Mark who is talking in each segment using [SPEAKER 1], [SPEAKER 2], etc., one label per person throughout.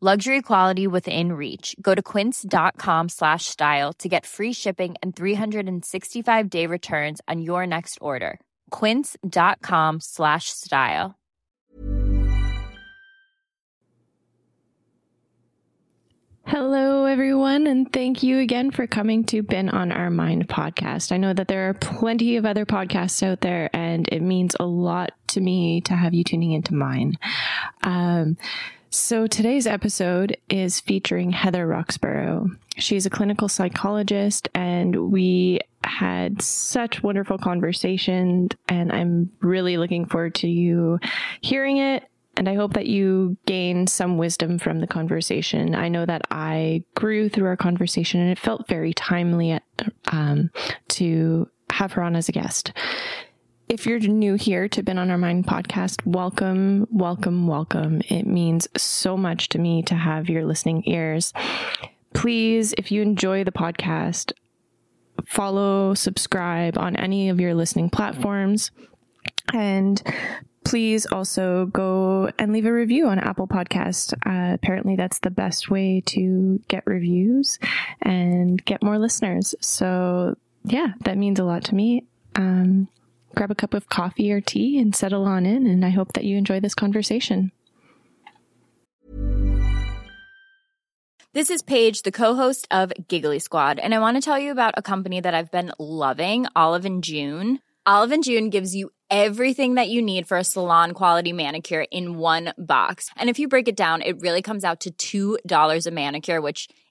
[SPEAKER 1] Luxury quality within reach. Go to quince.com slash style to get free shipping and 365 day returns on your next order. Quince.com slash style.
[SPEAKER 2] Hello, everyone, and thank you again for coming to Been on Our Mind podcast. I know that there are plenty of other podcasts out there, and it means a lot to me to have you tuning into mine. Um, so today's episode is featuring Heather Roxborough. She's a clinical psychologist, and we had such wonderful conversations, and I'm really looking forward to you hearing it and I hope that you gain some wisdom from the conversation. I know that I grew through our conversation and it felt very timely um, to have her on as a guest. If you're new here to Been on Our Mind podcast, welcome, welcome, welcome. It means so much to me to have your listening ears. Please, if you enjoy the podcast, follow, subscribe on any of your listening platforms. And please also go and leave a review on Apple Podcast. Uh, apparently, that's the best way to get reviews and get more listeners. So, yeah, that means a lot to me. Um, grab a cup of coffee or tea and settle on in. And I hope that you enjoy this conversation.
[SPEAKER 1] This is Paige, the co-host of Giggly Squad, and I want to tell you about a company that I've been loving, Olive and June. Olive and June gives you everything that you need for a salon quality manicure in one box. And if you break it down, it really comes out to $2 a manicure, which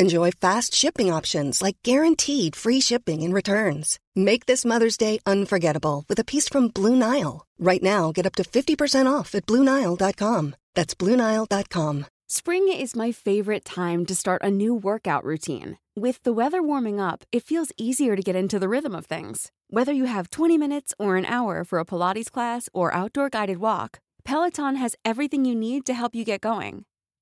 [SPEAKER 3] Enjoy fast shipping options like guaranteed free shipping and returns. Make this Mother's Day unforgettable with a piece from Blue Nile. Right now, get up to 50% off at BlueNile.com. That's BlueNile.com.
[SPEAKER 4] Spring is my favorite time to start a new workout routine. With the weather warming up, it feels easier to get into the rhythm of things. Whether you have 20 minutes or an hour for a Pilates class or outdoor guided walk, Peloton has everything you need to help you get going.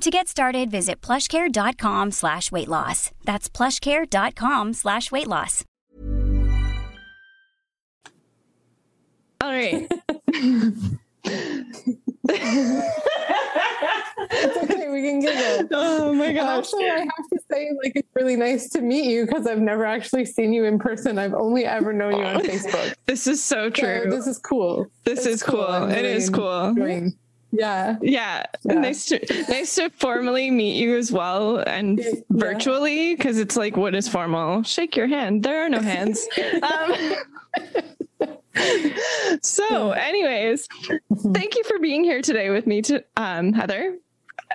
[SPEAKER 5] To get started, visit plushcare.com slash weight loss. That's plushcare.com slash weight loss.
[SPEAKER 2] All right.
[SPEAKER 6] it's okay. We can get it.
[SPEAKER 2] Oh my gosh.
[SPEAKER 6] Also, I have to say, like, it's really nice to meet you because I've never actually seen you in person. I've only ever known you on Facebook.
[SPEAKER 2] This is so true.
[SPEAKER 6] So this is cool.
[SPEAKER 2] This
[SPEAKER 6] It's
[SPEAKER 2] is cool.
[SPEAKER 6] I'm
[SPEAKER 2] It is
[SPEAKER 6] really
[SPEAKER 2] cool.
[SPEAKER 6] enjoying Yeah.
[SPEAKER 2] Yeah.
[SPEAKER 6] Yeah.
[SPEAKER 2] Nice to nice to formally meet you as well and
[SPEAKER 6] Yeah.
[SPEAKER 2] virtually because it's like what is formal? Shake your hand. There are no hands. um, so, anyways, thank you for being here today with me to um Heather.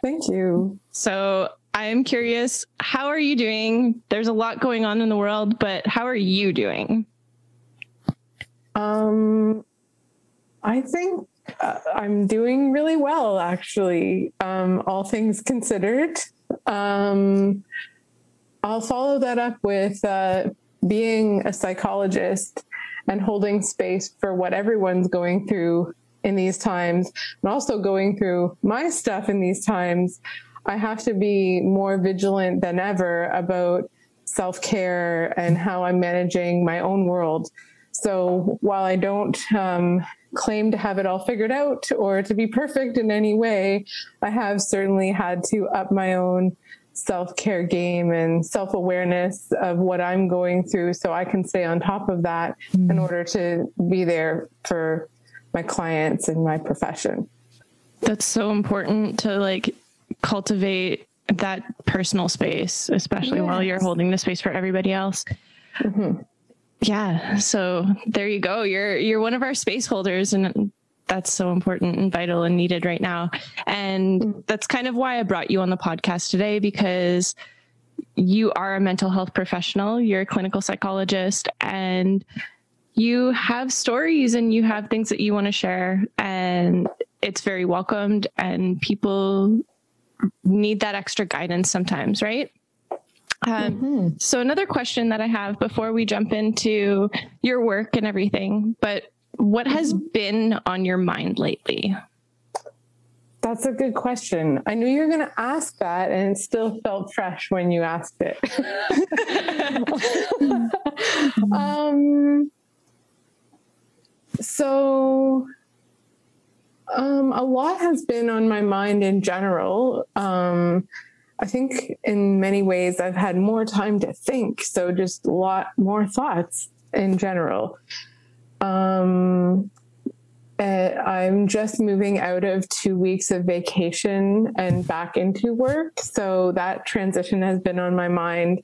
[SPEAKER 6] Thank you.
[SPEAKER 2] So I am curious, how are you doing? There's a lot going on in the world, but how are you doing?
[SPEAKER 6] Um, I think uh, I'm doing really well, actually, um, all things considered. Um, I'll follow that up with uh, being a psychologist and holding space for what everyone's going through in these times, and also going through my stuff in these times. I have to be more vigilant than ever about self care and how I'm managing my own world. So while I don't um, claim to have it all figured out or to be perfect in any way, I have certainly had to up my own self care game and self awareness of what I'm going through so I can stay on top of that in order to be there for my clients and my profession.
[SPEAKER 2] That's so important to like cultivate that personal space, especially while you're holding the space for everybody else. Yeah. So there you go. You're you're one of our space holders and that's so important and vital and needed right now. And mm. that's kind of why I brought you on the podcast today because you are a mental health professional, you're a clinical psychologist and you have stories and you have things that you want to share and it's very welcomed and people need that extra guidance sometimes, right? Um, So another question that I have before we jump into your work and everything, but what has been on your mind lately?
[SPEAKER 6] That's a good question. I knew you were going to ask that, and it still felt fresh when you asked it. um, so, um, a lot has been on my mind in general. Um, I think in many ways I've had more time to think, so just a lot more thoughts in general. Um, uh, I'm just moving out of two weeks of vacation and back into work. So that transition has been on my mind.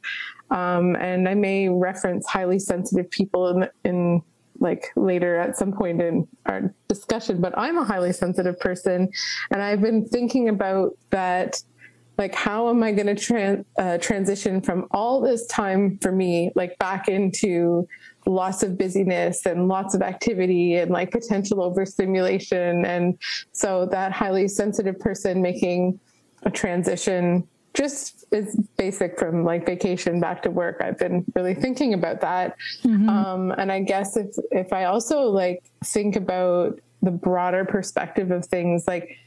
[SPEAKER 6] Um, and I may reference highly sensitive people in, in like later at some point in our discussion, but I'm a highly sensitive person. And I've been thinking about that like how am i going to tran- uh, transition from all this time for me like back into lots of busyness and lots of activity and like potential overstimulation? And so that highly sensitive person making a transition just is basic from like vacation back to work. I've been really thinking about that. Um, and i guess if if i also like think about the broader perspective of things like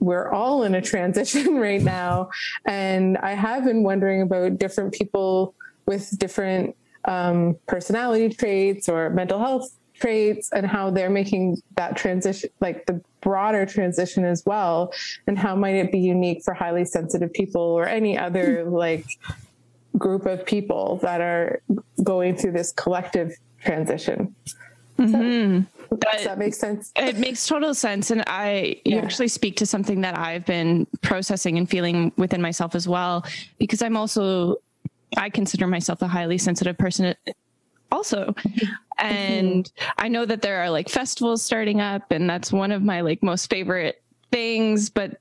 [SPEAKER 6] we're all in a transition right now. And I have been wondering about different people with different um, personality traits or mental health traits and how they're making that transition, like the broader transition as well. And how might it be unique for highly sensitive people or any other like group of people that are going through this collective transition. Does that make sense?
[SPEAKER 2] It makes total sense. And I, you
[SPEAKER 6] Yeah.
[SPEAKER 2] actually speak to something that I've been processing and feeling within myself as well, because I'm also, I consider myself a highly sensitive person also. And I know that there are like festivals starting up and that's one of my like most favorite things, but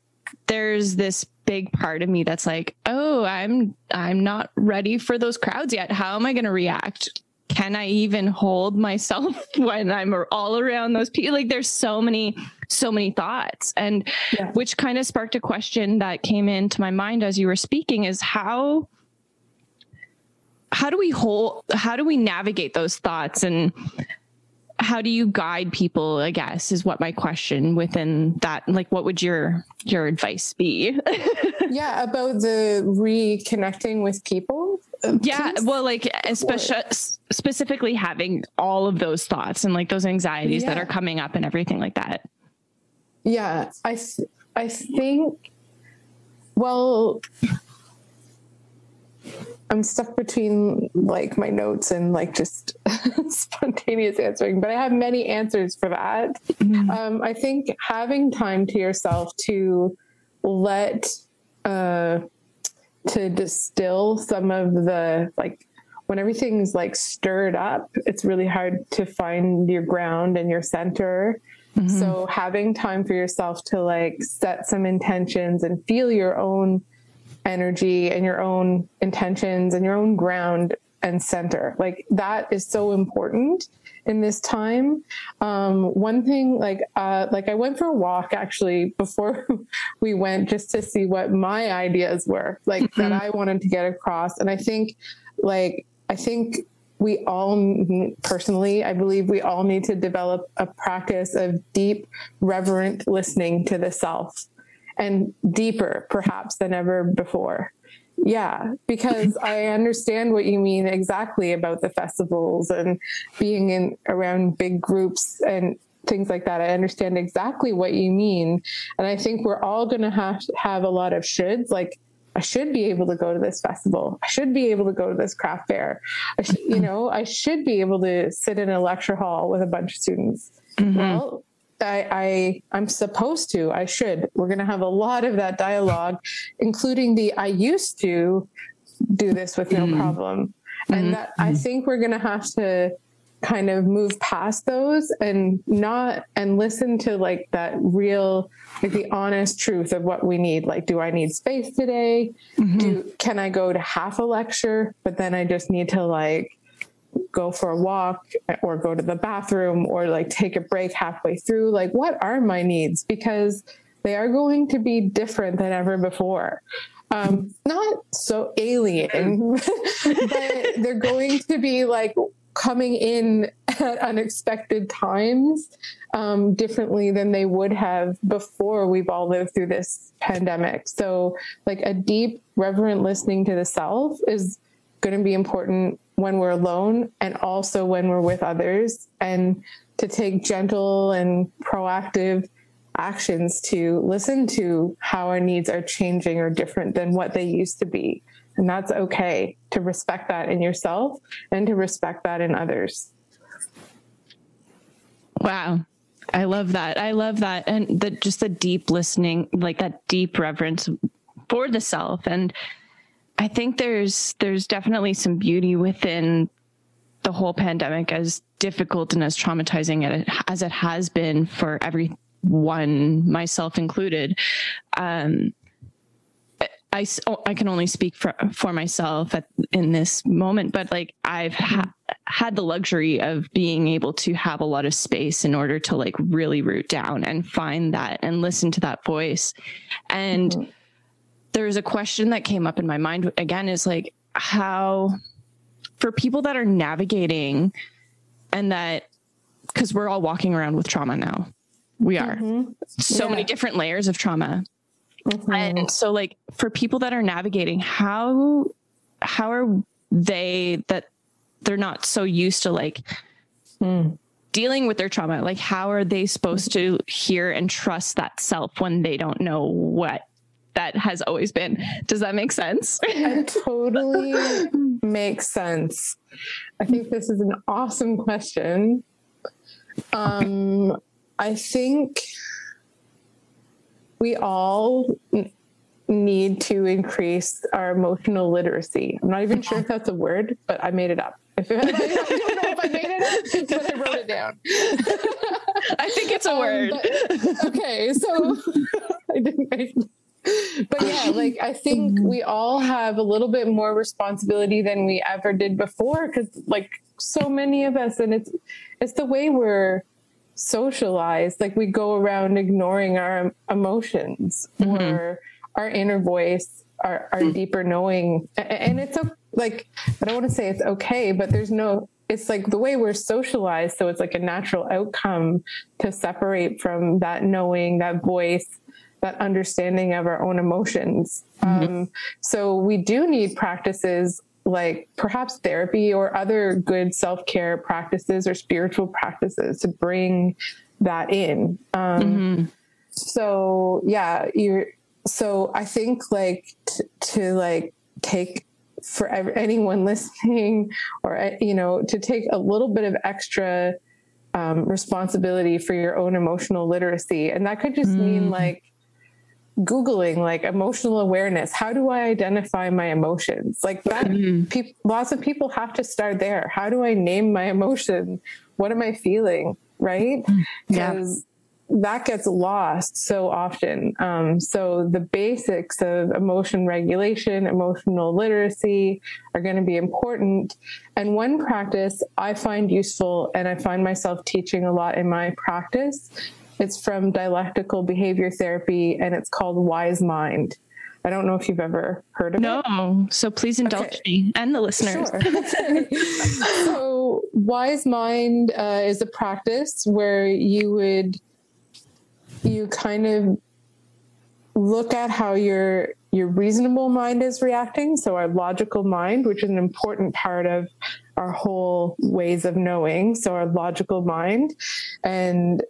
[SPEAKER 2] there's this big part of me that's like, "Oh, I'm I'm not ready for those crowds yet. How am I going to react?" Can I even hold myself when I'm all around those people? Like there's so many so many thoughts and
[SPEAKER 6] Yeah.
[SPEAKER 2] which kind of sparked a question that came into my mind as you were speaking is how how do we hold how do we navigate those thoughts and how do you guide people i guess is what my question within that like what would your your advice be
[SPEAKER 6] yeah, about the reconnecting with people.
[SPEAKER 2] Yeah well like especially specifically having all of those thoughts and like those anxieties that are coming up and everything like that
[SPEAKER 6] yeah i th- i think well I'm stuck between like my notes and like just spontaneous answering, but I have many answers for that. Mm-hmm. Um, I think having time to yourself to let uh, to distill some of the like when everything's like stirred up, it's really hard to find your ground and your center. Mm-hmm. So having time for yourself to like set some intentions and feel your own energy and your own intentions and your own ground and center. Like that is so important in this time. Um, one thing, like, uh, like I went for a walk actually before we went just to see what my ideas were, like mm-hmm. that I wanted to get across. And I think, like, I think we all personally, I believe we all need to develop a practice of deep, reverent listening to the self and deeper perhaps than ever before. Yeah, because I understand what you mean exactly about the festivals and being in around big groups and things like that. I understand exactly what you mean. And I think we're all going to have have a lot of shoulds like I should be able to go to this festival. I should be able to go to this craft fair. I sh- you know, I should be able to sit in a lecture hall with a bunch of students. Mm-hmm. Well, I, I I'm supposed to. I should. We're going to have a lot of that dialogue, including the I used to do this with no mm-hmm. problem, and mm-hmm. that I mm-hmm. think we're going to have to kind of move past those and not and listen to like that real like the honest truth of what we need like do i need space today mm-hmm. do can i go to half a lecture but then i just need to like go for a walk or go to the bathroom or like take a break halfway through like what are my needs? Because they are going to be different than ever before. Um, not so alien but they're going to be like coming in at unexpected times um, differently than they would have before we've all lived through this pandemic. So like a deep reverent listening to the self is going to be important when we're alone and also when we're with others and to take gentle and proactive actions to listen to how our needs are changing or different than what they used to be. And that's okay to respect that in yourself and to respect that in others.
[SPEAKER 2] Wow. I love that. I love that. And the just the deep listening, like that deep reverence for the self and I think there's there's definitely some beauty within the whole pandemic, as difficult and as traumatizing as it has been for everyone, myself included. Um, I, oh, I can only speak for, for myself at, in this moment, but like I've ha- had the luxury of being able to have a lot of space in order to like really root down and find that and listen to that voice. And mm-hmm there's a question that came up in my mind again is like how for people that are navigating and that because we're all walking around with trauma now we are mm-hmm. so yeah. many different layers of trauma mm-hmm. and so like for people that are navigating how how are they that they're not so used to like mm. dealing with their trauma like how are they supposed to hear and trust that self when they don't know what that has always been. Does that make sense?
[SPEAKER 6] it totally makes sense. I think this is an awesome question. Um, I think we all need to increase our emotional literacy. I'm not even sure if that's a word, but I made it up. I don't know if I made it up, but I wrote it down.
[SPEAKER 2] I think it's a um, word.
[SPEAKER 6] But, okay, so I didn't. I, but yeah, like I think we all have a little bit more responsibility than we ever did before because like so many of us and it's it's the way we're socialized like we go around ignoring our emotions mm-hmm. or our inner voice our, our mm. deeper knowing and it's like i don't want to say it's okay but there's no it's like the way we're socialized so it's like a natural outcome to separate from that knowing that voice that understanding of our own emotions. Mm-hmm. Um, so we do need practices like perhaps therapy or other good self care practices or spiritual practices to bring that in. Um, mm-hmm. So yeah, you're. So I think like t- to like take for anyone listening or you know to take a little bit of extra um, responsibility for your own emotional literacy and that could just mm. mean like googling like emotional awareness. How do i identify my emotions? Like that mm. pe- lots of people have to start there. How do i name my emotion? What am i feeling? Right? Because mm. yeah. that gets lost so often. Um, so the basics of emotion regulation emotional literacy are going to be important. And one practice i find useful and i find myself teaching a lot in my practice it's from dialectical behavior therapy and it's called Wise Mind. I don't know if you've ever heard of
[SPEAKER 2] no,
[SPEAKER 6] it.
[SPEAKER 2] No. So please indulge okay. me and the listeners. Sure.
[SPEAKER 6] so, Wise Mind uh, is a practice where you would, you kind of look at how your your reasonable mind is reacting so our logical mind which is an important part of our whole ways of knowing so our logical mind and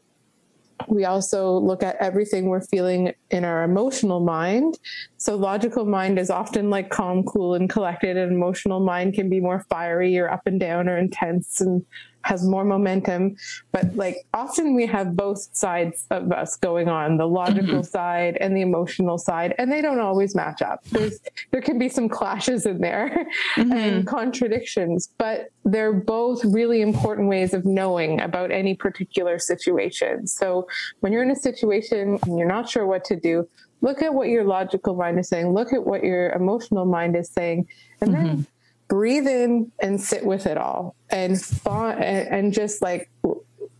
[SPEAKER 6] we also look at everything we're feeling in our emotional mind. So, logical mind is often like calm, cool, and collected, and emotional mind can be more fiery or up and down or intense and has more momentum. But like often we have both sides of us going on, the logical mm-hmm. side and the emotional side, and they don't always match up. There's there can be some clashes in there mm-hmm. and contradictions, but they're both really important ways of knowing about any particular situation. So when you're in a situation and you're not sure what to do, look at what your logical mind is saying, look at what your emotional mind is saying, and mm-hmm. Breathe in and sit with it all and and just like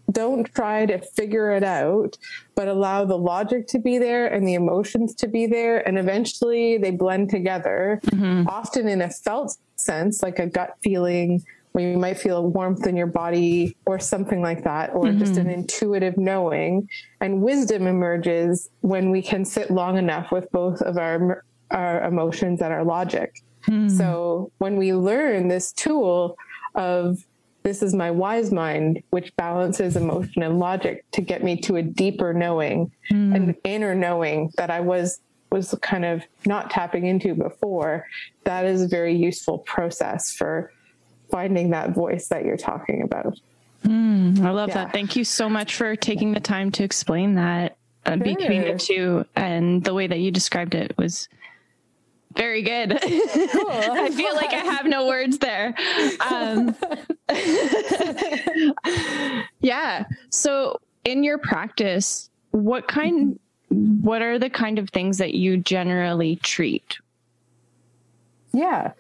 [SPEAKER 6] don't try to figure it out but allow the logic to be there and the emotions to be there and eventually they blend together mm-hmm. often in a felt sense like a gut feeling where you might feel a warmth in your body or something like that or mm-hmm. just an intuitive knowing and wisdom emerges when we can sit long enough with both of our our emotions and our logic Hmm. So when we learn this tool of this is my wise mind, which balances emotion and logic to get me to a deeper knowing, mm. an inner knowing that I was was kind of not tapping into before. That is a very useful process for finding that voice that you're talking about.
[SPEAKER 2] Mm, I love yeah. that. Thank you so much for taking the time to explain that uh, sure. between the two and the way that you described it was very good. Cool. I feel like I have no words there. Um, yeah. So, in your practice, what kind, what are the kind of things that you generally treat?
[SPEAKER 6] Yeah.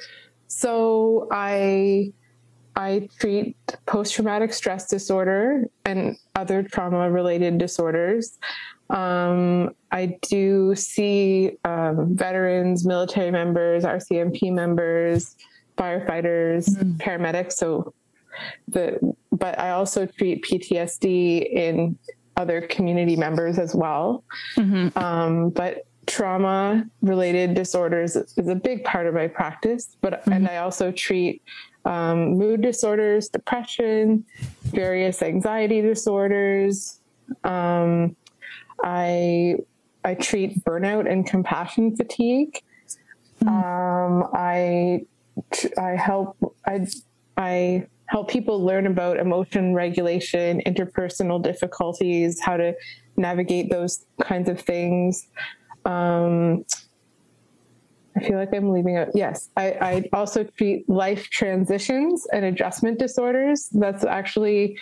[SPEAKER 6] So I I treat post traumatic stress disorder and other trauma related disorders. Um, I do see um, veterans, military members, RCMP members, firefighters, mm. paramedics. So the, but I also treat PTSD in other community members as well. Mm-hmm. Um, but trauma related disorders is a big part of my practice. But mm-hmm. and I also treat um, mood disorders, depression, various anxiety disorders. Um, I I treat burnout and compassion fatigue. Mm. Um, I I help I I help people learn about emotion regulation, interpersonal difficulties, how to navigate those kinds of things. Um, I feel like I'm leaving out. Yes, I, I also treat life transitions and adjustment disorders. That's actually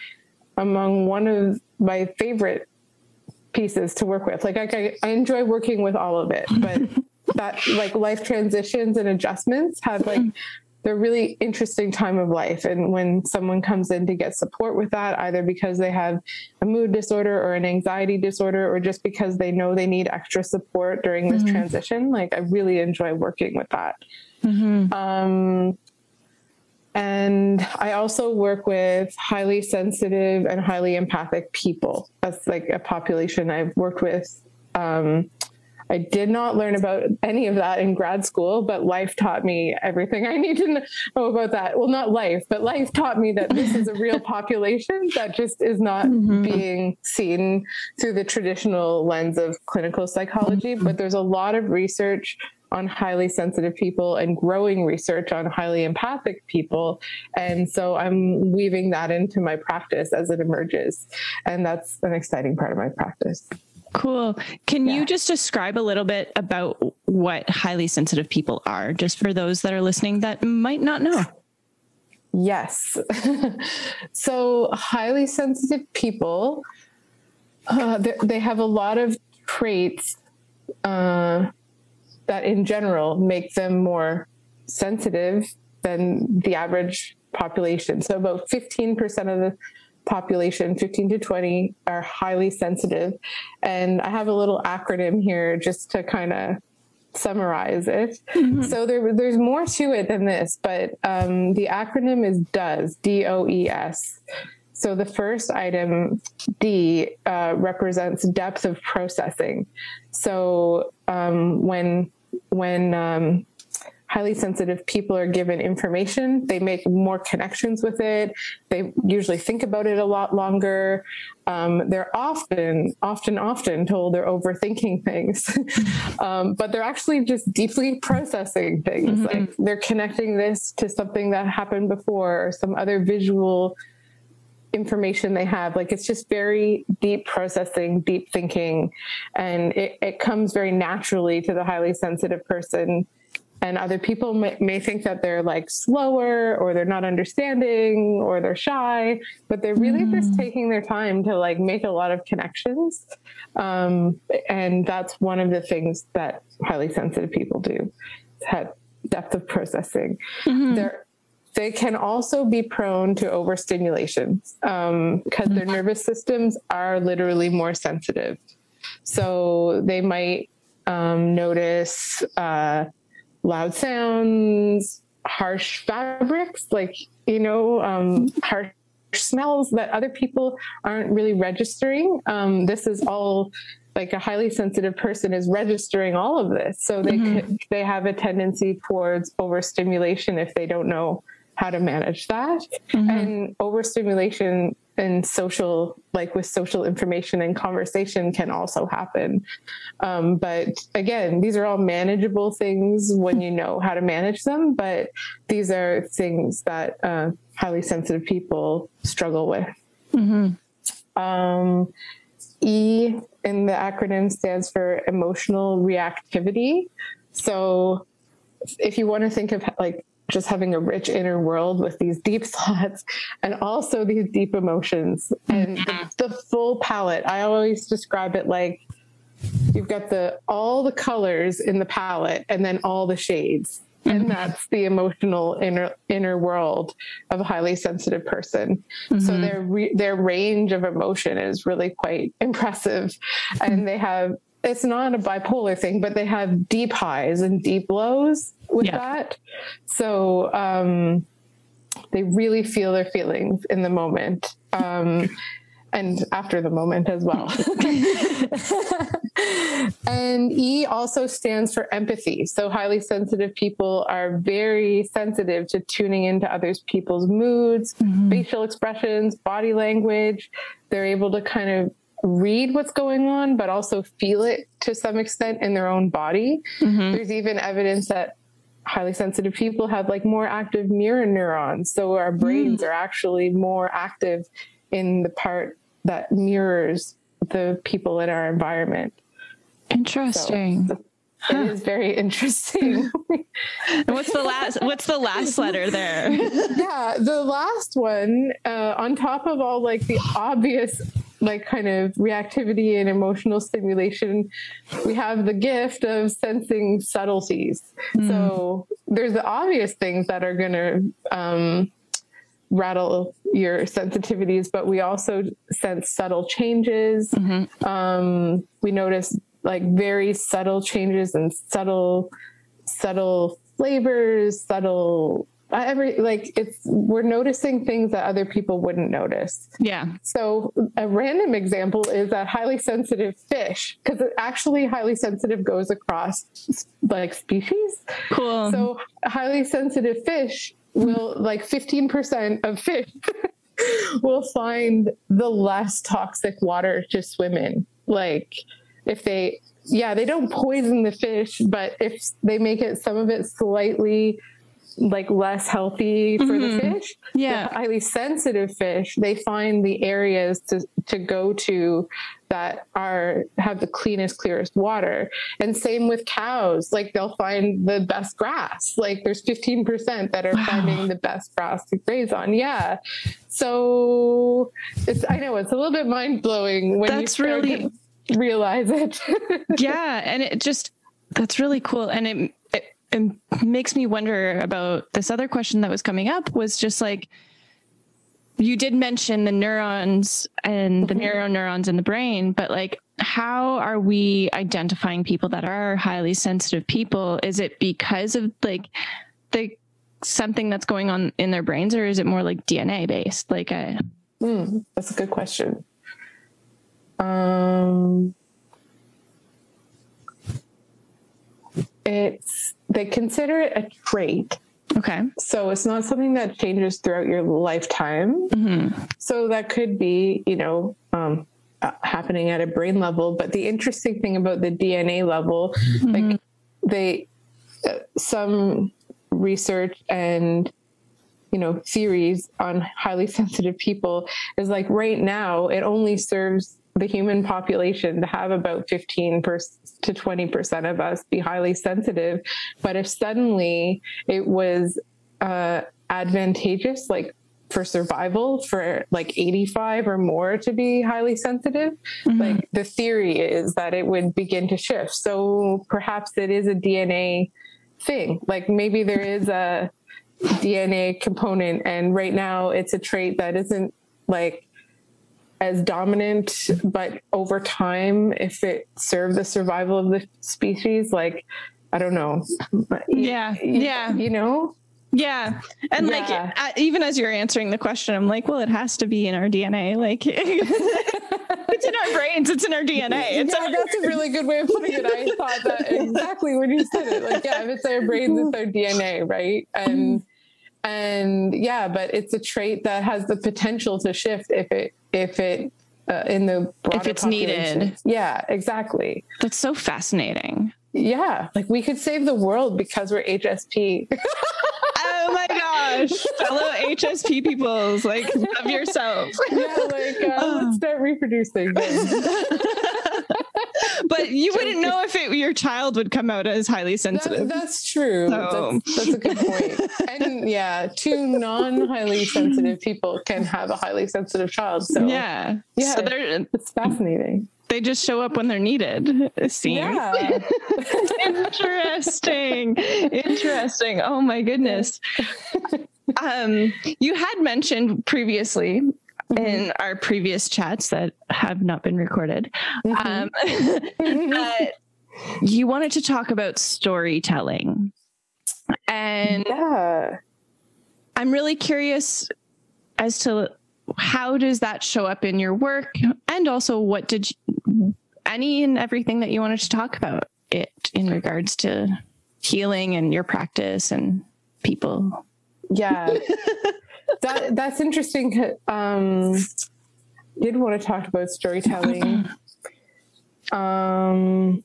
[SPEAKER 6] among one of my favorite pieces to work with. Like I, I enjoy working with all of it, but that like life transitions and adjustments have like they're really interesting time of life. And when someone comes in to get support with that, either because they have a mood disorder or an anxiety disorder, or just because they know they need extra support during this mm-hmm. transition, like I really enjoy working with that. Mm-hmm. Um, and I also work with highly sensitive and highly empathic people. That's like a population I've worked with. Um, I did not learn about any of that in grad school, but life taught me everything I need to know about that. Well, not life, but life taught me that this is a real population that just is not mm-hmm. being seen through the traditional lens of clinical psychology. Mm-hmm. But there's a lot of research on highly sensitive people and growing research on highly empathic people. And so I'm weaving that into my practice as it emerges. And that's an exciting part of my practice.
[SPEAKER 2] Cool. Can yeah. you just describe a little bit about what highly sensitive people are, just for those that are listening that might not know?
[SPEAKER 6] Yes. so, highly sensitive people, uh, they, they, have a lot of traits uh, that, in general, make them more sensitive than the average population. So, about 15% of the population, 15 to 20, are highly sensitive. And I have a little acronym here just to kind of summarize it. Mm-hmm. So there, there's more to it than this, but um, the acronym is DOES, D O E S. So the first item, D, uh, represents depth of processing. So um, when when um, highly sensitive people are given information, they make more connections with it. They usually think about it a lot longer. Um, they're often, often, often told they're overthinking things, um, but they're actually just deeply processing things. Mm-hmm. Like they're connecting this to something that happened before or some other visual information they have like it's just very deep processing deep thinking and it, it comes very naturally to the highly sensitive person and other people may, may, think that they're like slower or they're not understanding or they're shy but they're really mm. just taking their time to like make a lot of connections um, and that's one of the things that highly sensitive people do have depth of processing mm-hmm. they're they can also be prone to overstimulation because um, mm-hmm. their nervous systems are literally more sensitive so they might um, notice uh, loud sounds, harsh fabrics, like, you know, um, harsh smells that other people aren't really registering. Um, this is all like a highly sensitive person is registering all of this. So they mm-hmm. could, they have a tendency towards overstimulation if they don't know how to manage that. Mm-hmm. And overstimulation and social, like with social information and conversation, can also happen. Um, but again, these are all manageable things when you know how to manage them. But these are things that uh, highly sensitive people struggle with. Mm-hmm. Um, e in the acronym stands for emotional reactivity. So if you want to think of like just having a rich inner world with these deep thoughts and also these deep emotions and the, mm-hmm. the, full palette. I always describe it like you've got the all the colors in the palette and then all the shades. And mm-hmm. that's the emotional inner inner world of a highly sensitive person. Mm-hmm. So their re, their range of emotion is really quite impressive, and they have it's not a bipolar thing, but they have deep highs and deep lows with yeah. that. So um, they really feel their feelings in the moment. Um, and after the moment as well. and E also stands for empathy. So highly sensitive people are very sensitive to tuning into others people's moods, mm-hmm. facial expressions, body language. They're able to kind of read what's going on, but also feel it to some extent in their own body. Mm-hmm. There's even evidence that highly sensitive people have like more active mirror neurons. So our brains mm. are actually more active in the part that mirrors the people in our environment.
[SPEAKER 2] Interesting. So,
[SPEAKER 6] Huh. It is very interesting.
[SPEAKER 2] and what's the last? What's the last letter there?
[SPEAKER 6] yeah, the last one, uh, on top of all like the obvious like kind of reactivity and emotional stimulation, we have the gift of sensing subtleties. Mm. So there's the obvious things that are going to um, rattle your sensitivities, but we also sense subtle changes. Mm-hmm. Um, we notice like very subtle changes and subtle, subtle flavors, subtle every like it's we're noticing things that other people wouldn't notice.
[SPEAKER 2] Yeah.
[SPEAKER 6] So a random example is a highly sensitive fish because actually highly sensitive goes across like species.
[SPEAKER 2] Cool.
[SPEAKER 6] So highly sensitive fish will like 15% of fish will find the less toxic water to swim in. Like if they yeah, they don't poison the fish, but if they make it some of it slightly like less healthy for mm-hmm. the fish.
[SPEAKER 2] Yeah.
[SPEAKER 6] The highly sensitive fish, they find the areas to, to go to that are have the cleanest, clearest water. And same with cows. Like they'll find the best grass. Like there's 15% that are wow. finding the best grass to graze on. Yeah. So it's I know it's a little bit mind blowing when
[SPEAKER 2] That's
[SPEAKER 6] you
[SPEAKER 2] really
[SPEAKER 6] realize it.
[SPEAKER 2] yeah. And it just that's really cool. And it it makes me wonder about this other question that was coming up was just like you did mention the neurons and the mm-hmm. mirror neurons in the brain, but like how are we identifying people that are highly sensitive people? Is it because of like the something that's going on in their brains or is it more like DNA based? Like a
[SPEAKER 6] mm, that's a good question. Um it's they consider it a trait.
[SPEAKER 2] Okay.
[SPEAKER 6] So it's not something that changes throughout your lifetime. Mm-hmm. So that could be, you know, um, uh, happening at a brain level. But the interesting thing about the DNA level, mm-hmm. like they, uh, some research and you know theories on highly sensitive people is like right now it only serves the human population to have about 15 to 20% of us be highly sensitive. But if suddenly it was uh, advantageous, like for survival for like 85 or more to be highly sensitive mm-hmm. like the theory is that it would begin to shift so perhaps it is a dna thing like maybe there is a dna component and right now it's a trait that isn't like as dominant, but over time, if it served the survival of the species, like, I don't know.
[SPEAKER 2] Yeah. Yeah.
[SPEAKER 6] You know?
[SPEAKER 2] Yeah. And yeah. like, even as you're answering the question, I'm like, well, it has to be in our DNA. Like, it's in our brains, it's in our DNA. It's
[SPEAKER 6] yeah, our- that's a really good way of putting it. I thought that exactly when you said it. Like, yeah, if it's our brains, it's our DNA, right? And, and yeah, but it's a trait that has the potential to shift if it if it uh, in the
[SPEAKER 2] if it's needed.
[SPEAKER 6] Yeah, exactly.
[SPEAKER 2] That's so fascinating.
[SPEAKER 6] Yeah, like we could save the world because we're HSP.
[SPEAKER 2] oh my gosh, fellow HSP peoples, like love yourself.
[SPEAKER 6] yeah, like uh, let's start reproducing
[SPEAKER 2] but you wouldn't know if it, your child would come out as highly sensitive.
[SPEAKER 6] That, that's true. So. That's, that's, a good point. and yeah, two non highly sensitive people can have a highly sensitive child. So
[SPEAKER 2] yeah,
[SPEAKER 6] yeah, so it's fascinating.
[SPEAKER 2] They just show up when they're needed. It seems. Yeah. Interesting. Interesting. Oh my goodness. Um, you had mentioned previously mm-hmm. in our previous chats that have not been recorded. Mm-hmm. Um, you wanted to talk about storytelling. And
[SPEAKER 6] yeah.
[SPEAKER 2] I'm really curious as to how does that show up in your work and also what did you, any and everything that you wanted to talk about it in regards to healing and your practice and people
[SPEAKER 6] yeah that that's interesting. Um, did want to talk about storytelling. Um,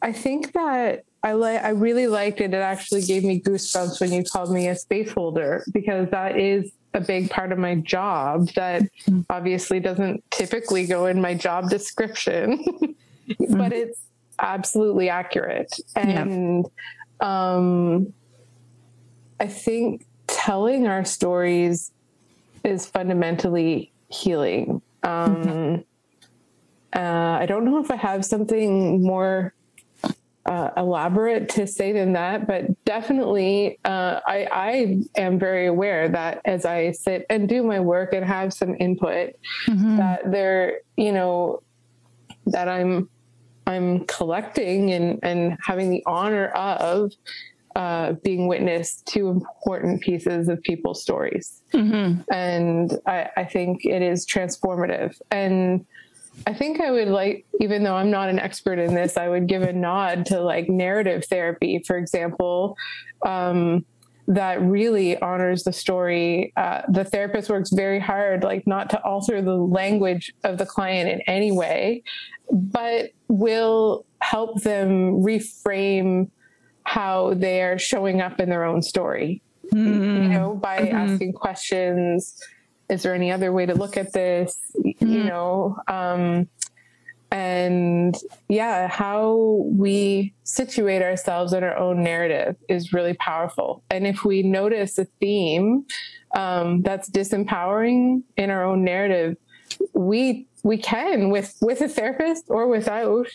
[SPEAKER 6] I think that I like. I really liked it. It actually gave me goosebumps when you called me a space holder because that is a big part of my job that obviously doesn't typically go in my job description, but it's absolutely accurate. And yeah. um, I think telling our stories is fundamentally healing. Um, uh, I don't know if I have something more uh, elaborate to say than that, but definitely, uh, I, I, am very aware that as I sit and do my work and have some input, mm-hmm. that there, you know, that I'm I'm collecting and and having the honor of uh, being witness to important pieces of people's stories. Mm-hmm. And I, I, think it is transformative. And I think I would like, even though I'm not an expert in this, I would give a nod to like narrative therapy, for example. Um, that really honors the story. Uh, the therapist works very hard, like not to alter the language of the client in any way, but will help them reframe how they are showing up in their own story. Mm-hmm. You know, by mm-hmm. asking questions. Is there any other way to look at this? Mm-hmm. You know, um, and yeah, how we situate ourselves in our own narrative is really powerful. And if we notice a theme um, that's disempowering in our own narrative, we we can with with a therapist or without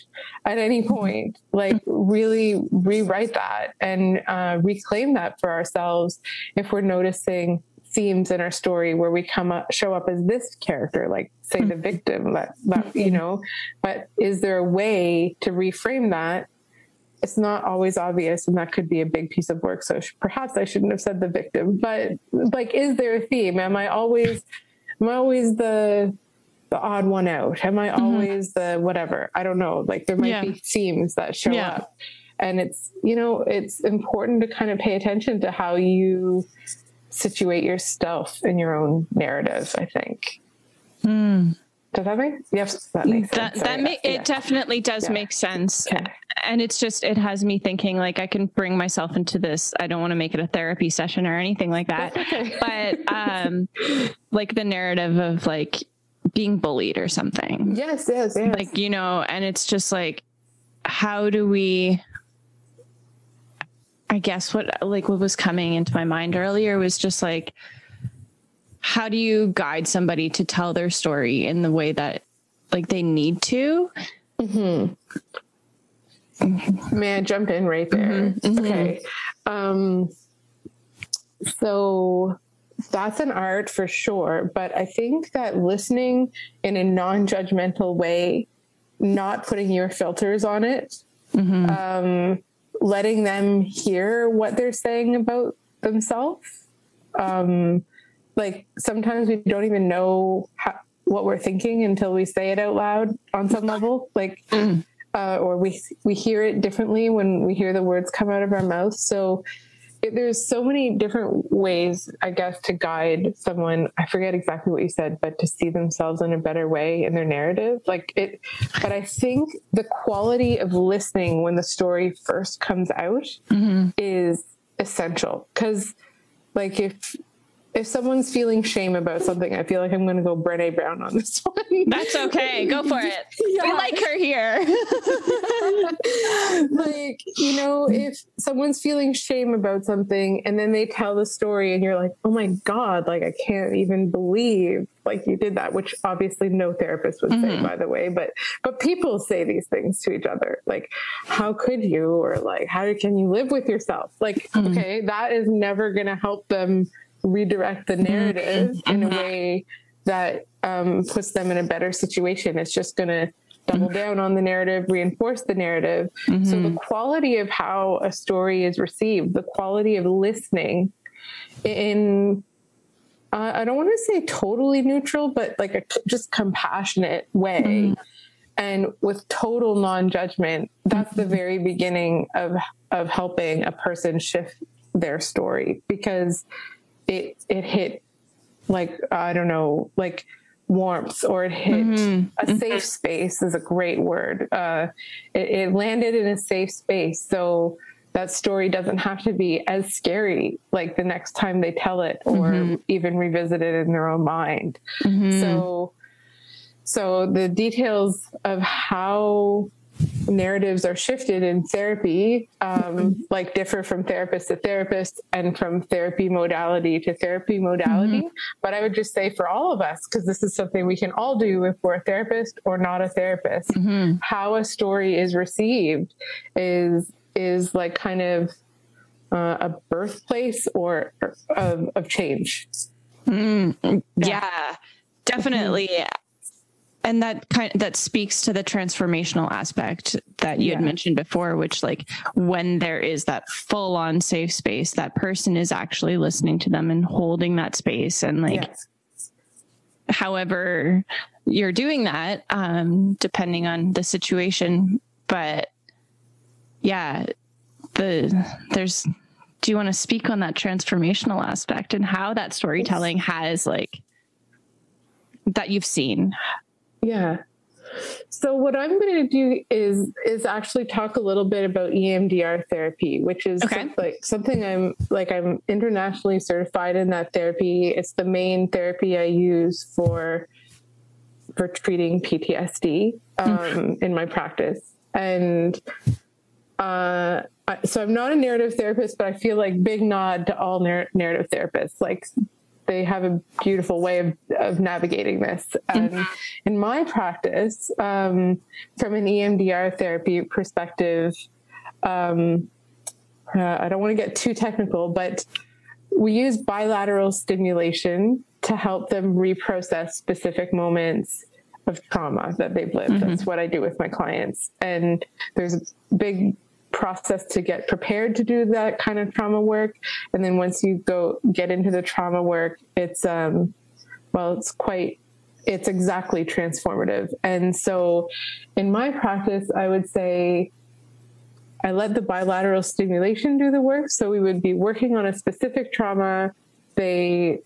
[SPEAKER 6] at any mm-hmm. point like really rewrite that and uh, reclaim that for ourselves if we're noticing themes in our story where we come up show up as this character like say the mm-hmm. victim that, that you mm-hmm. know but is there a way to reframe that? It's not always obvious and that could be a big piece of work so perhaps i shouldn't have said the victim but like is there a theme? Am i always am i always the the odd one out am i mm-hmm. always the whatever i don't know like there might yeah. be themes that show yeah. up and it's you know it's important to kind of pay attention to how you situate yourself in your own narrative, I think. Mm. Does that make yes? That makes
[SPEAKER 2] sense. That, that ma- it yeah. definitely does yeah. make sense. Okay. And it's just it has me thinking like I can bring myself into this. I don't want to make it a therapy session or anything like that. Okay. But um like the narrative of like being bullied or something.
[SPEAKER 6] Yes, yes, yes.
[SPEAKER 2] Like, you know, and it's just like how do we I guess what like what was coming into my mind earlier was just like how do you guide somebody to tell their story in the way that like they need to? Mm-hmm.
[SPEAKER 6] May I jump in right there? Mm-hmm. mm-hmm. Okay. Um, so that's an art for sure, but I think that listening in a non-judgmental way, not putting your filters on it, mm-hmm. um, letting them hear what they're saying about themselves. Um, like sometimes we don't even know how, what we're thinking until we say it out loud on some level. Like, mm. uh, or we we hear it differently when we hear the words come out of our mouth. So there's so many different ways, I guess, to guide someone. I forget exactly what you said, but to see themselves in a better way in their narrative. Like it, but I think the quality of listening when the story first comes out mm-hmm. is essential. Cause like if if someone's feeling shame about something, I feel like I'm going to go Brene Brown on this one.
[SPEAKER 2] That's okay. Go for it. Yeah. We like her here.
[SPEAKER 6] like, you know, if someone's feeling shame about something and then they tell the story and you're like, oh my God, like I can't even believe like you did that, which obviously no therapist would mm-hmm. say, by the way, but, but people say these things to each other. Like, how could you? Or like, how can you live with yourself? Like, mm-hmm. okay, that is never going to help them redirect the narrative mm-hmm. in a way that um, puts them in a better situation. It's just going to double mm-hmm. down on the narrative, reinforce the narrative. Mm-hmm. So the quality of how a story is received, the quality of listening in uh, I don't want to say totally neutral, but like a just compassionate way. Mm-hmm. And with total non-judgment, that's the mm-hmm. very beginning of of helping a person shift their story because it it hit like I don't know, like warmth or it hit mm-hmm. a mm-hmm. safe space is a great word. Uh, it, it, landed in a safe space. So that story doesn't have to be as scary like the next time they tell it or mm-hmm. even revisit it in their own mind. Mm-hmm. So, so the details of how narratives are shifted in therapy, um, mm-hmm. like differ from therapist to therapist and from therapy modality to therapy modality. Mm-hmm. But I would just say for all of us, because this is something we can all do if we're a therapist or not a therapist, mm-hmm. how a story is received is is like kind of uh, a birthplace or of, of change.
[SPEAKER 2] Mm, yeah. yeah, definitely and that kind of, that speaks to the transformational aspect that you yeah. had mentioned before which like when there is that full on safe space that person is actually listening to them and holding that space and like yes. however you're doing that um depending on the situation but yeah the there's do you want to speak on that transformational aspect and how that storytelling has like that you've seen?
[SPEAKER 6] Yeah. So what I'm going to do is is actually talk a little bit about EMDR therapy, which is okay. like something I'm like I'm internationally certified in that therapy. It's the main therapy I use for for treating PTSD um, mm-hmm. in my practice, and uh, so I'm not a narrative therapist, but I feel like big nod to all narr- narrative therapists. Like they have a beautiful way of, of navigating this. And mm-hmm. in my practice, um, from an EMDR therapy perspective, um, uh, I don't want to get too technical, but we use bilateral stimulation to help them reprocess specific moments of trauma that they've lived. Mm-hmm. That's what I do with my clients. And there's a big process to get prepared to do that kind of trauma work. And then once you go get into the trauma work, it's, um, well, it's quite, it's exactly transformative. And so in my practice, I would say I let the bilateral stimulation do the work. So we would be working on a specific trauma. They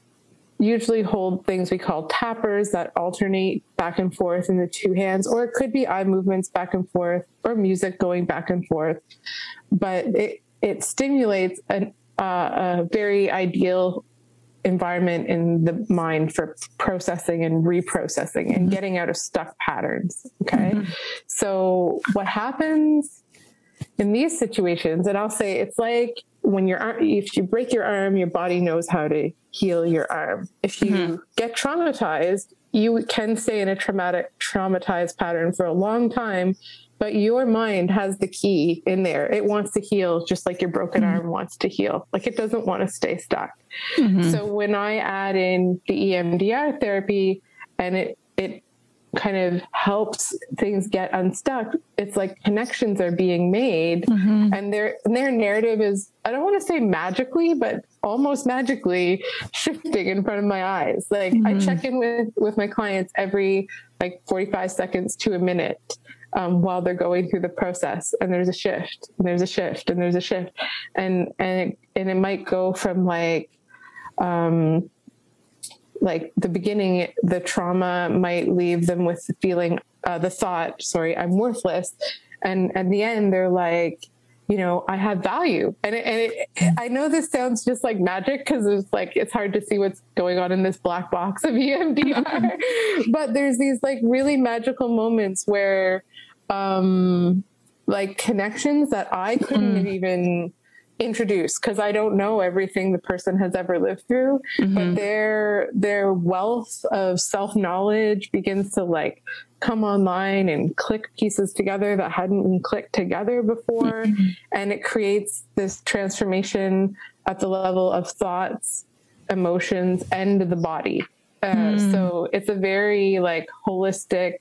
[SPEAKER 6] usually hold things we call tappers that alternate back and forth in the two hands, or it could be eye movements back and forth, or music going back and forth. But it, it stimulates an, uh, a very ideal environment in the mind for processing and reprocessing and mm-hmm. getting out of stuck patterns. Okay. Mm-hmm. So, what happens in these situations, and I'll say it's like when your if you break your arm, your body knows how to heal your arm. If you mm-hmm. get traumatized, you can stay in a traumatic traumatized pattern for a long time, but your mind has the key in there. It wants to heal just like your broken mm-hmm. arm wants to heal. Like it doesn't want to stay stuck. Mm-hmm. So when I add in the EMDR therapy and it it kind of helps things get unstuck it's like connections are being made mm-hmm. and their and their narrative is i don't want to say magically but almost magically shifting in front of my eyes like mm-hmm. i check in with with my clients every like 45 seconds to a minute um, while they're going through the process and there's a shift and there's a shift and there's a shift and and it, and it might go from like um like the beginning, the trauma might leave them with the feeling, uh, the thought, sorry, I'm worthless. And at the end, they're like, you know, I have value. And, it, and it, I know this sounds just like magic because it's like, it's hard to see what's going on in this black box of EMDR. but there's these like really magical moments where, um, like connections that I couldn't mm. even introduce because I don't know everything the person has ever lived through, mm-hmm. but their their wealth of self knowledge begins to like come online and click pieces together that hadn't been clicked together before, mm-hmm. and it creates this transformation at the level of thoughts, emotions, and the body. Uh, mm. So it's a very like holistic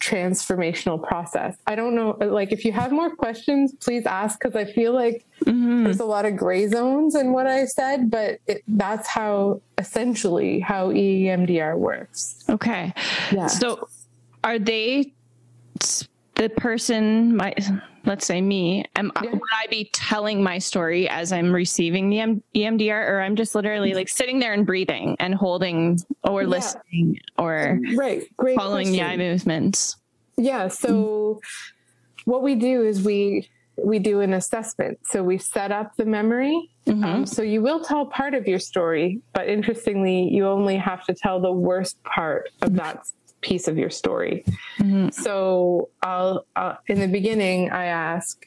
[SPEAKER 6] transformational process. I don't know, like if you have more questions, please ask because I feel like mm-hmm. there's a lot of gray zones in what I said, but it, that's how essentially how EMDR works.
[SPEAKER 2] Okay. Yeah. So are they the person might let's say me, am yeah. would I be telling my story as I'm receiving the M- EMDR, or I'm just literally like sitting there and breathing and holding or yeah. listening or
[SPEAKER 6] right, Great
[SPEAKER 2] following question. the eye movements?
[SPEAKER 6] Yeah. So what we do is we we do an assessment. So we set up the memory. Mm-hmm. Um, so you will tell part of your story, but interestingly, you only have to tell the worst part of that piece of your story. Mm-hmm. So I'll, I'll, in the beginning, I ask,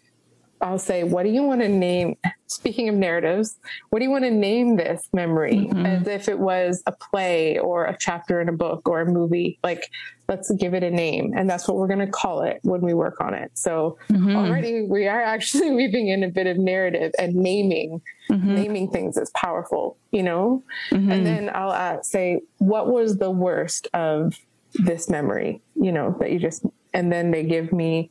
[SPEAKER 6] I'll say, what do you want to name? Speaking of narratives, what do you want to name this memory? Mm-hmm. As if it was a play or a chapter in a book or a movie. Like, let's give it a name. And that's what we're going to call it when we work on it. So mm-hmm. already we are actually weaving in a bit of narrative and naming. Mm-hmm. Naming things is powerful, you know? Mm-hmm. And then I'll uh, say, what was the worst of this memory, you know, that you just, and then they give me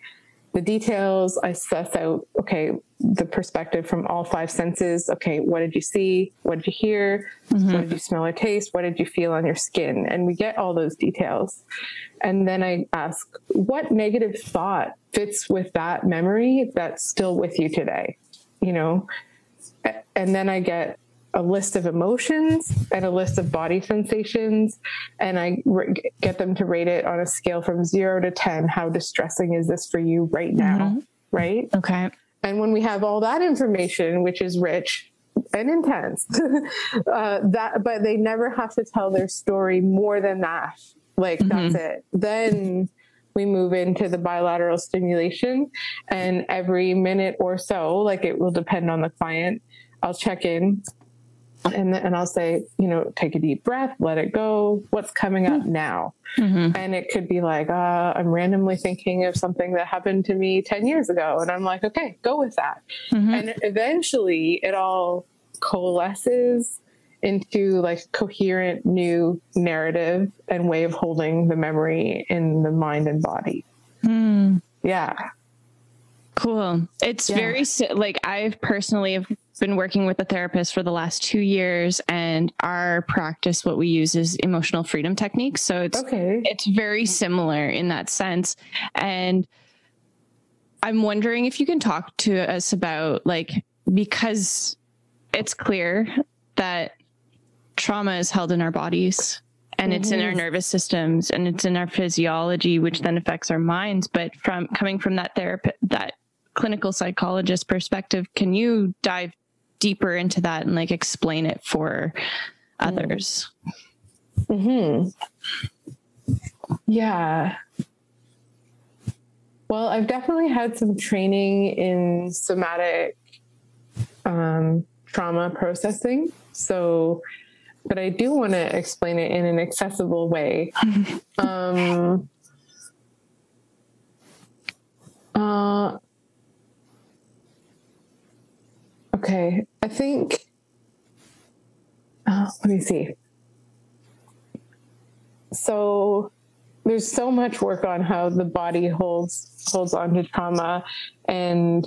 [SPEAKER 6] the details. I suss out, okay, the perspective from all five senses. Okay, what did you see? What did you hear? Mm-hmm. What did you smell or taste? What did you feel on your skin? And we get all those details. And then I ask, what negative thought fits with that memory that's still with you today? You know, and then I get a list of emotions and a list of body sensations, and I get them to rate it on a scale from zero to 10. How distressing is this for you right now? Mm-hmm. Right.
[SPEAKER 2] Okay.
[SPEAKER 6] And when we have all that information, which is rich and intense, uh, that, but they never have to tell their story more than that. Like, mm-hmm. that's it. Then we move into the bilateral stimulation and every minute or so, like it will depend on the client, I'll check in and and I'll say, you know, take a deep breath, let it go. What's coming up mm-hmm. now? Mm-hmm. And it could be like, uh, I'm randomly thinking of something that happened to me 10 years ago. And I'm like, okay, go with that. Mm-hmm. And eventually it all coalesces into like coherent new narrative and way of holding the memory in the mind and body. Mm. Yeah.
[SPEAKER 2] Cool. It's yeah. very like I've personally have been working with a therapist for the last two years, and our practice, what we use is emotional freedom techniques. So it's okay. it's very similar in that sense. And I'm wondering if you can talk to us about like because it's clear that trauma is held in our bodies and it's in our nervous systems and it's in our physiology which then affects our minds but from coming from that therapist that clinical psychologist perspective can you dive deeper into that and like explain it for others.
[SPEAKER 6] Hmm. Yeah. Well, I've definitely had some training in somatic um, trauma processing. So, but I do want to explain it in an accessible way. um, uh, Okay. I think, uh, let me see. So there's so much work on how the body holds holds on to trauma and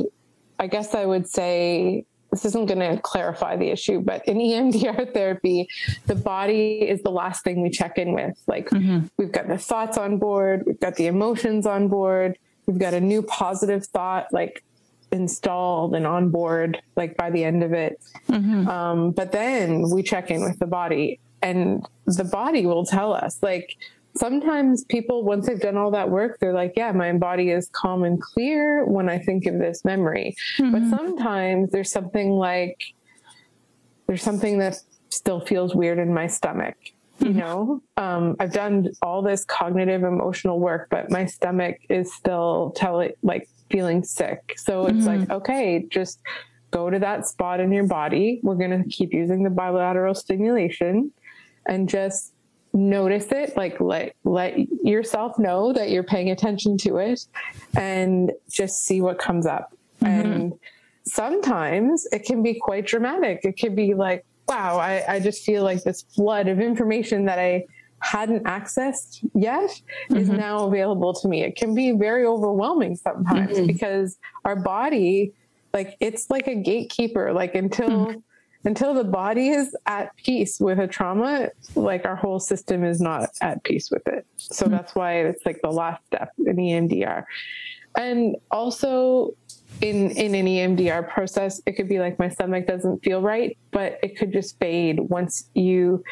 [SPEAKER 6] I guess I would say this isn't going to clarify the issue, but in EMDR therapy, the body is the last thing we check in with. Like mm-hmm. we've got the thoughts on board, we've got the emotions on board, we've got a new positive thought. Like installed and on board like by the end of it. Mm-hmm. Um, but then we check in with the body and the body will tell us like sometimes people once they've done all that work they're like yeah my body is calm and clear when i think of this memory mm-hmm. but sometimes there's something like there's something that still feels weird in my stomach you mm-hmm. know um, i've done all this cognitive emotional work but my stomach is still telling like feeling sick. So it's mm-hmm. like, okay, just go to that spot in your body. We're going to keep using the bilateral stimulation and just notice it like let let yourself know that you're paying attention to it and just see what comes up mm-hmm. and sometimes it can be quite dramatic it could be like wow I, I just feel like this flood of information that i hadn't accessed yet mm-hmm. is now available to me. It can be very overwhelming sometimes mm-hmm. because our body, like it's like a gatekeeper, like until mm-hmm. until the body is at peace with a trauma, like our whole system is not at peace with it. So mm-hmm. that's why it's like the last step in EMDR. And also in in an EMDR process, it could be like my stomach doesn't feel right, but it could just fade once you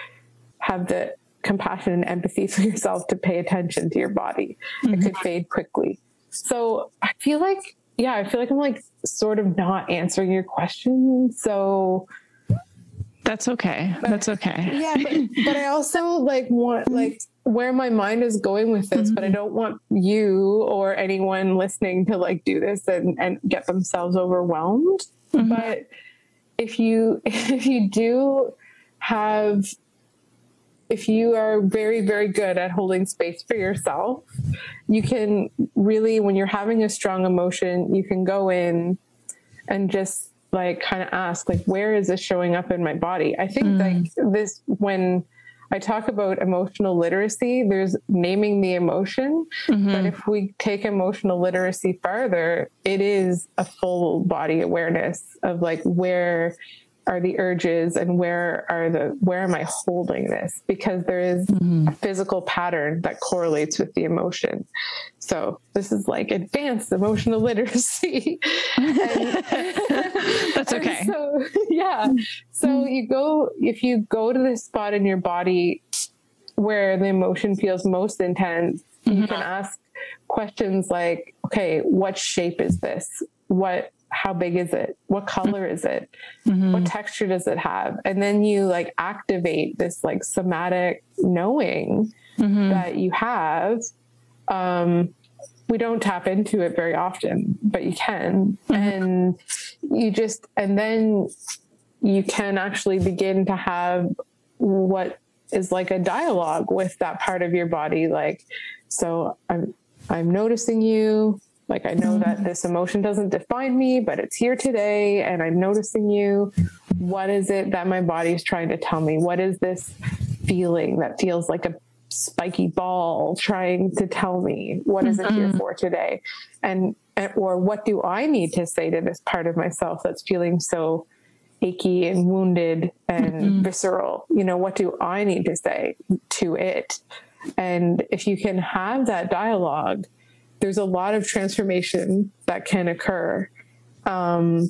[SPEAKER 6] have the compassion and empathy for yourself to pay attention to your body. Mm-hmm. It could fade quickly. So I feel like, yeah, I feel like I'm like sort of not answering your question. So
[SPEAKER 2] that's okay. That's okay.
[SPEAKER 6] Yeah, but, but I also like want like where my mind is going with this, mm-hmm. but I mm-hmm. don't want you or anyone listening to like do this and, and get themselves overwhelmed. Mm-hmm. But if you if you do have if you are very, very good at holding space for yourself, you can really, when you're having a strong emotion, you can go in and just like kind of ask, like, where is this showing up in my body? I think mm. like this, when I talk about emotional literacy, there's naming the emotion. Mm-hmm. But if we take emotional literacy farther, it is a full body awareness of like where are the urges and where are the where am i holding this because there is mm-hmm. a physical pattern that correlates with the emotion so this is like advanced emotional literacy
[SPEAKER 2] and, that's okay
[SPEAKER 6] so yeah so mm-hmm. you go if you go to the spot in your body where the emotion feels most intense mm-hmm. you can ask questions like okay what shape is this what how big is it? What color is it? Mm-hmm. What texture does it have? And then you like activate this like somatic knowing mm-hmm. that you have. Um, we don't tap into it very often, but you can. Mm-hmm. And you just, and then you can actually begin to have what is like a dialogue with that part of your body. Like, so I'm, I'm noticing you. Like, I know that this emotion doesn't define me, but it's here today and I'm noticing you. What is it that my body is trying to tell me? What is this feeling that feels like a spiky ball trying to tell me? What is it here mm-hmm. for today? And, or what do I need to say to this part of myself that's feeling so achy and wounded and mm-hmm. visceral? You know, what do I need to say to it? And if you can have that dialogue, there's a lot of transformation that can occur. Um,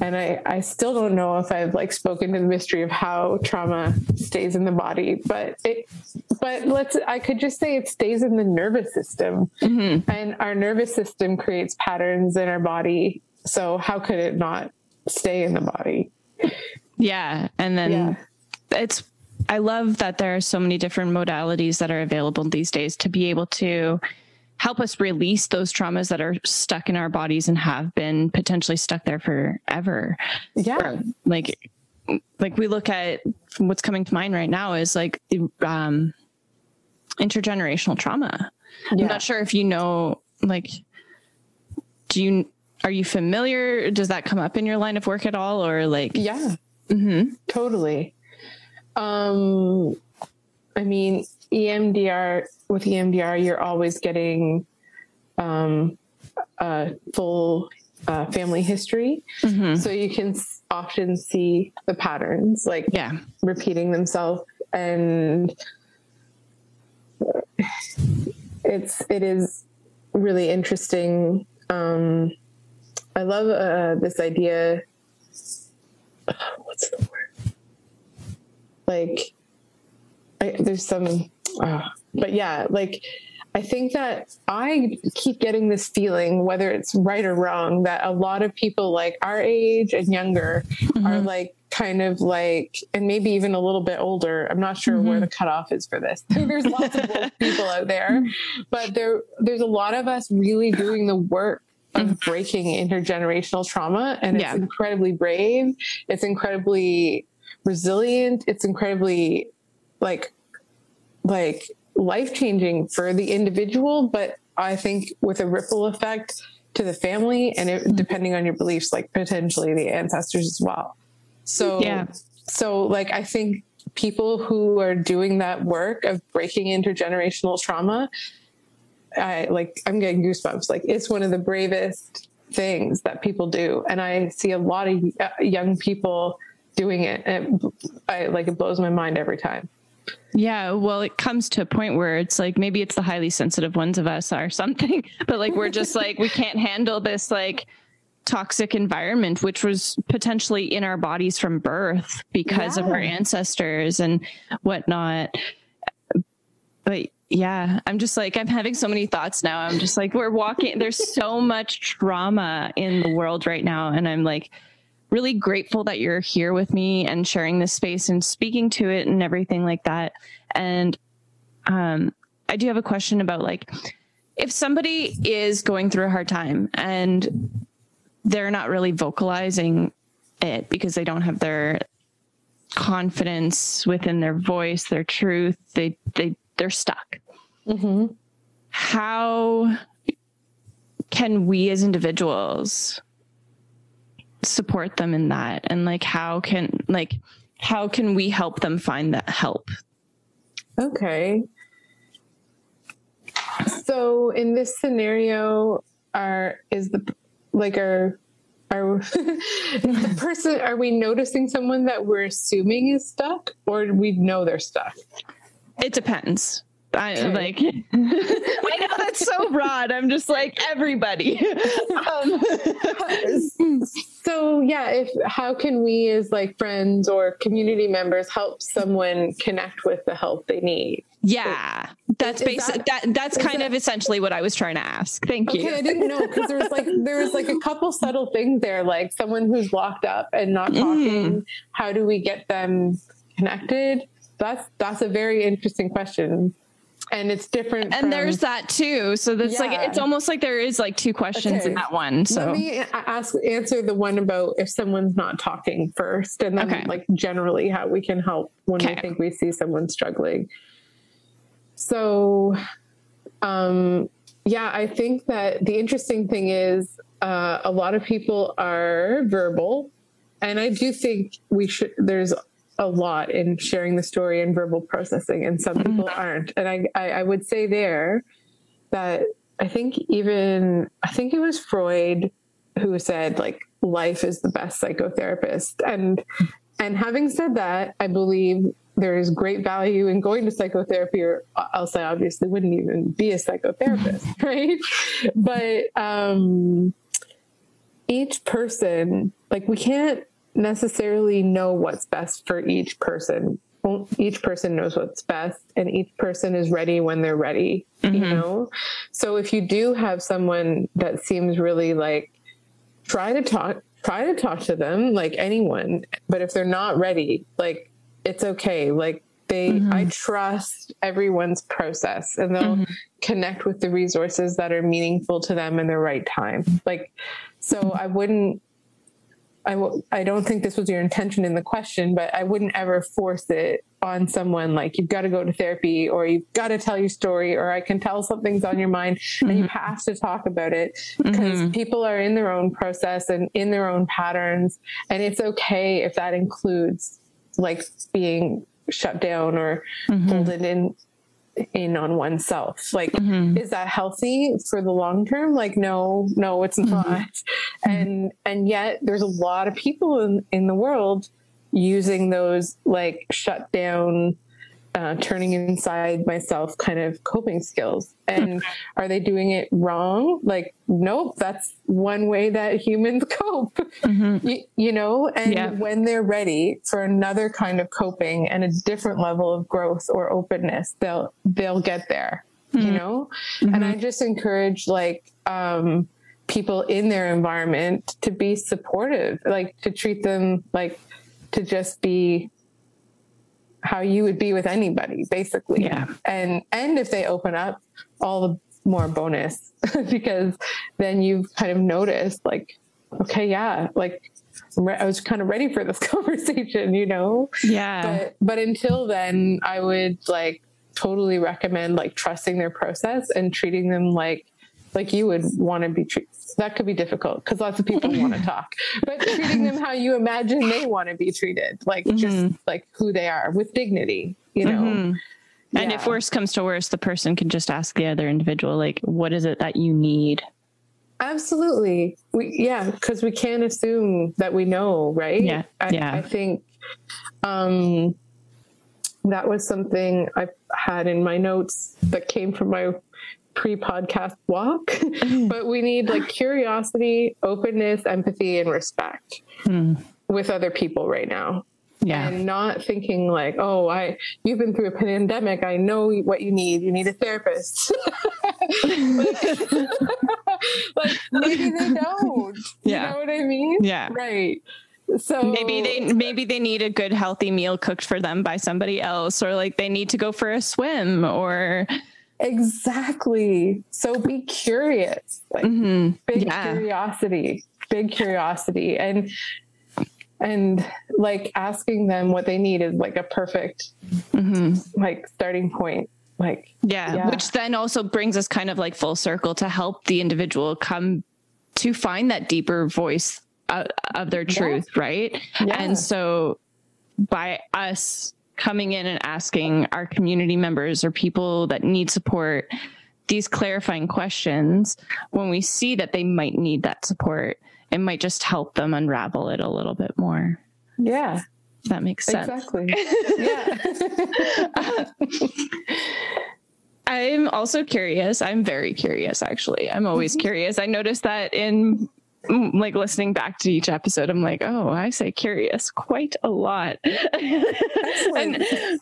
[SPEAKER 6] and I, I still don't know if I've like spoken to the mystery of how trauma stays in the body, but it, but let's, I could just say it stays in the nervous system mm-hmm. and our nervous system creates patterns in our body. So how could it not stay in the body?
[SPEAKER 2] Yeah. And then yeah. it's, I love that there are so many different modalities that are available these days to be able to help us release those traumas that are stuck in our bodies and have been potentially stuck there forever.
[SPEAKER 6] Yeah.
[SPEAKER 2] Like, like we look at what's coming to mind right now is like, um, intergenerational trauma. Yeah. I'm not sure if you know, like, do you, are you familiar? Does that come up in your line of work at all? Or like,
[SPEAKER 6] yeah, mm-hmm. totally. Um, I mean, EMDR with EMDR, you're always getting um, a full uh, family history, mm-hmm. so you can often see the patterns like
[SPEAKER 2] yeah
[SPEAKER 6] repeating themselves, and it's it is really interesting. Um, I love uh, this idea. What's the word? Like, I, there's some uh, but yeah, like I think that I keep getting this feeling, whether it's right or wrong, that a lot of people like our age and younger mm-hmm. are like kind of like, and maybe even a little bit older. I'm not sure mm-hmm. where the cutoff is for this. there's lots of people out there, but there there's a lot of us really doing the work of mm-hmm. breaking intergenerational trauma, and it's incredibly brave. It's incredibly resilient. It's incredibly like like life changing for the individual, but I think with a ripple effect to the family and it, mm-hmm. depending on your beliefs, like potentially the ancestors as well. So, yeah. so like I think people who are doing that work of breaking intergenerational trauma, I like, I'm getting goosebumps. Like it's one of the bravest things that people do. And I see a lot of uh, young people doing it. And it, I like, it blows my mind every time.
[SPEAKER 2] Yeah, well, it comes to a point where it's like maybe it's the highly sensitive ones of us or something, but like we're just like we can't handle this like toxic environment which was potentially in our bodies from birth because yeah. of our ancestors and whatnot. But yeah, I'm just like I'm having so many thoughts now. I'm just like we're walking there's so much trauma in the world right now and I'm like really grateful that you're here with me and sharing this space and speaking to it and everything like that. And um, I do have a question about like if somebody is going through a hard time and they're not really vocalizing it because they don't have their confidence within their voice, their truth, they they they're stuck. Mm-hmm. How can we as individuals support them in that? And like how can like how can we help them find that help?
[SPEAKER 6] Okay. So in this scenario are is the like are are the person are we noticing someone that we're assuming is stuck or we know they're stuck?
[SPEAKER 2] It depends I okay. like I know that's so broad. I'm just like everybody. um.
[SPEAKER 6] so yeah, if how can we as like friends or community members help someone connect with the help they need?
[SPEAKER 2] Yeah, that's basic. That, that, that's kind that, of essentially what I was trying to ask. Thank
[SPEAKER 6] okay,
[SPEAKER 2] you.
[SPEAKER 6] Okay, I didn't know because there was like there was like a couple subtle things there, like someone who's locked up and not mm. talking. Mm. How do we get them connected? That's that's a very interesting question and it's different.
[SPEAKER 2] And from, there's that too. So that's yeah. like it's almost like there is like two questions okay. in that one. So
[SPEAKER 6] let me ask answer the one about if someone's not talking first, and then okay. like generally how we can help when okay. we think we see someone struggling. So, um, yeah, I think that the interesting thing is uh, a lot of people are verbal, and I do think we should. There's a lot in sharing the story and verbal processing, and some people mm-hmm. aren't. And I, I, I would say there that I think even I think it was Freud who said like life is the best psychotherapist, and and having said that, I believe there is great value in going to psychotherapy, or else I obviously wouldn't even be a psychotherapist, right? But um, each person, like we can't necessarily know what's best for each person. Each person knows what's best, and each person is ready when they're ready, mm-hmm. you know? So if you do have someone that seems really like, try to talk, try to talk to them like anyone. But if they're not ready, like, it's okay. Like, they, mm-hmm. I trust everyone's process and they'll mm-hmm. connect with the resources that are meaningful to them in the right time. Like, so I wouldn't I w- I don't think this was your intention in the question, but I wouldn't ever force it on someone like you've got to go to therapy or you've got to tell your story or I can tell something's on your mind mm-hmm. and you mm-hmm. have to talk about it because mm-hmm. people are in their own process and in their own patterns. And it's okay if that includes like being shut down or mm-hmm. folded in in on oneself. Like, mm-hmm. is that healthy for the long term? Like, no, no, it's mm-hmm. not. Mm-hmm. And and yet there's a lot of people in, in the world using those like shut down uh, turning inside myself kind of coping skills. And are they doing it wrong? Like, nope, that's one way that humans cope, mm-hmm. you, you, know? And yeah. when they're ready for another kind of coping and a different level of growth or openness, they'll, they'll get there, mm-hmm. you know? Mm-hmm. And I just encourage like, um, people in their environment to be supportive, like to treat them like to just be how you would be with anybody, basically.
[SPEAKER 2] Yeah.
[SPEAKER 6] And and if they open up, all the more bonus because then you've kind of noticed, like, okay, yeah, like I was kind of ready for this conversation, you know?
[SPEAKER 2] Yeah.
[SPEAKER 6] But but until then, I would like totally recommend like trusting their process and treating them like like you would want to be treated. That could be difficult because lots of people want to talk, but treating them how you imagine they want to be treated, like mm-hmm. just like who they are with dignity, you know. Mm-hmm.
[SPEAKER 2] Yeah. And if worse comes to worse, the person can just ask the other individual, like, what is it that you need?
[SPEAKER 6] Absolutely. We, yeah, because we can't assume that we know, right?
[SPEAKER 2] Yeah.
[SPEAKER 6] I,
[SPEAKER 2] yeah.
[SPEAKER 6] I think um, that was something I had in my notes that came from my pre-podcast walk mm-hmm. but we need like curiosity openness empathy and respect mm. with other people right now.
[SPEAKER 2] Yeah.
[SPEAKER 6] And not thinking like oh i you've been through a pandemic. I know what you need. You need a therapist. Like, maybe they don't. Yeah. you know what i mean?
[SPEAKER 2] Yeah.
[SPEAKER 6] Right. So
[SPEAKER 2] maybe they maybe they need a good healthy meal cooked for them by somebody else or like they need to go for a swim or
[SPEAKER 6] Exactly. So be curious. Like mm-hmm. big yeah. curiosity. Big curiosity. And and like asking them what they need is like a perfect mm-hmm. like starting point like
[SPEAKER 2] yeah, yeah, which then also brings us kind of like full circle to help the individual come to find that deeper voice of, of their truth yeah. right yeah. and so by us coming in and asking our community members or people that need support these clarifying questions when we see that they might need that support it might just help them unravel it a little bit more.
[SPEAKER 6] Yeah.
[SPEAKER 2] If that makes sense.
[SPEAKER 6] Exactly. yeah.
[SPEAKER 2] I'm also curious. I'm very curious, actually. I'm always mm-hmm. curious. I noticed that in like listening back to each episode, I'm like, oh, I say curious quite a lot. and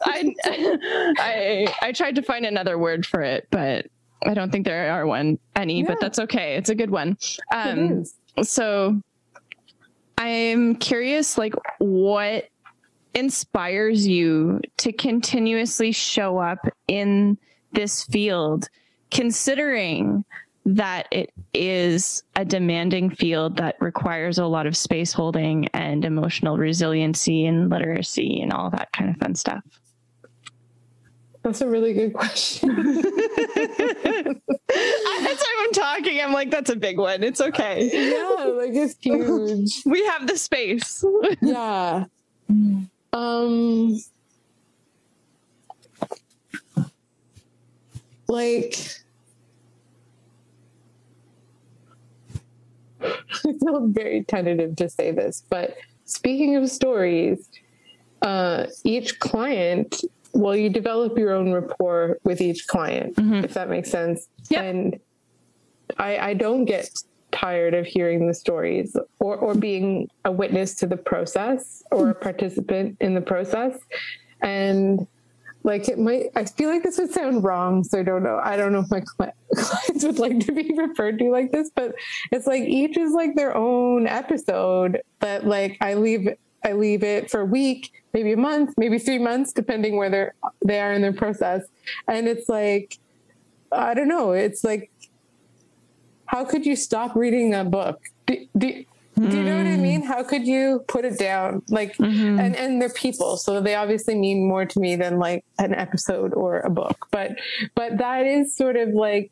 [SPEAKER 2] I, I, I tried to find another word for it, but I don't think there are one any. Yeah. But that's okay. It's a good one. Um, so I'm curious, like, what inspires you to continuously show up in this field, considering that it is a demanding field that requires a lot of space holding and emotional resiliency and literacy and all that kind of fun stuff?
[SPEAKER 6] That's a really good question.
[SPEAKER 2] that's why I'm talking. I'm like, that's a big one. It's okay.
[SPEAKER 6] Yeah, like it's huge.
[SPEAKER 2] we have the space.
[SPEAKER 6] yeah. Um like I feel very tentative to say this, but speaking of stories, uh, each client, well, you develop your own rapport with each client, mm-hmm. if that makes sense. Yep. And I, I don't get tired of hearing the stories or, or being a witness to the process or a participant in the process. And like it might i feel like this would sound wrong so i don't know. I don't know if my clients would like to be referred to like this but it's like each is like their own episode that like i leave i leave it for a week maybe a month maybe three months depending where they're they are in their process. And it's like i don't know. It's like how could you stop reading that book? Do, do, do you know what I mean? Hmm. How could you put it down? Like, mm-hmm. and and they're people, so they obviously mean more to me than like an episode or a book. But but that is sort of like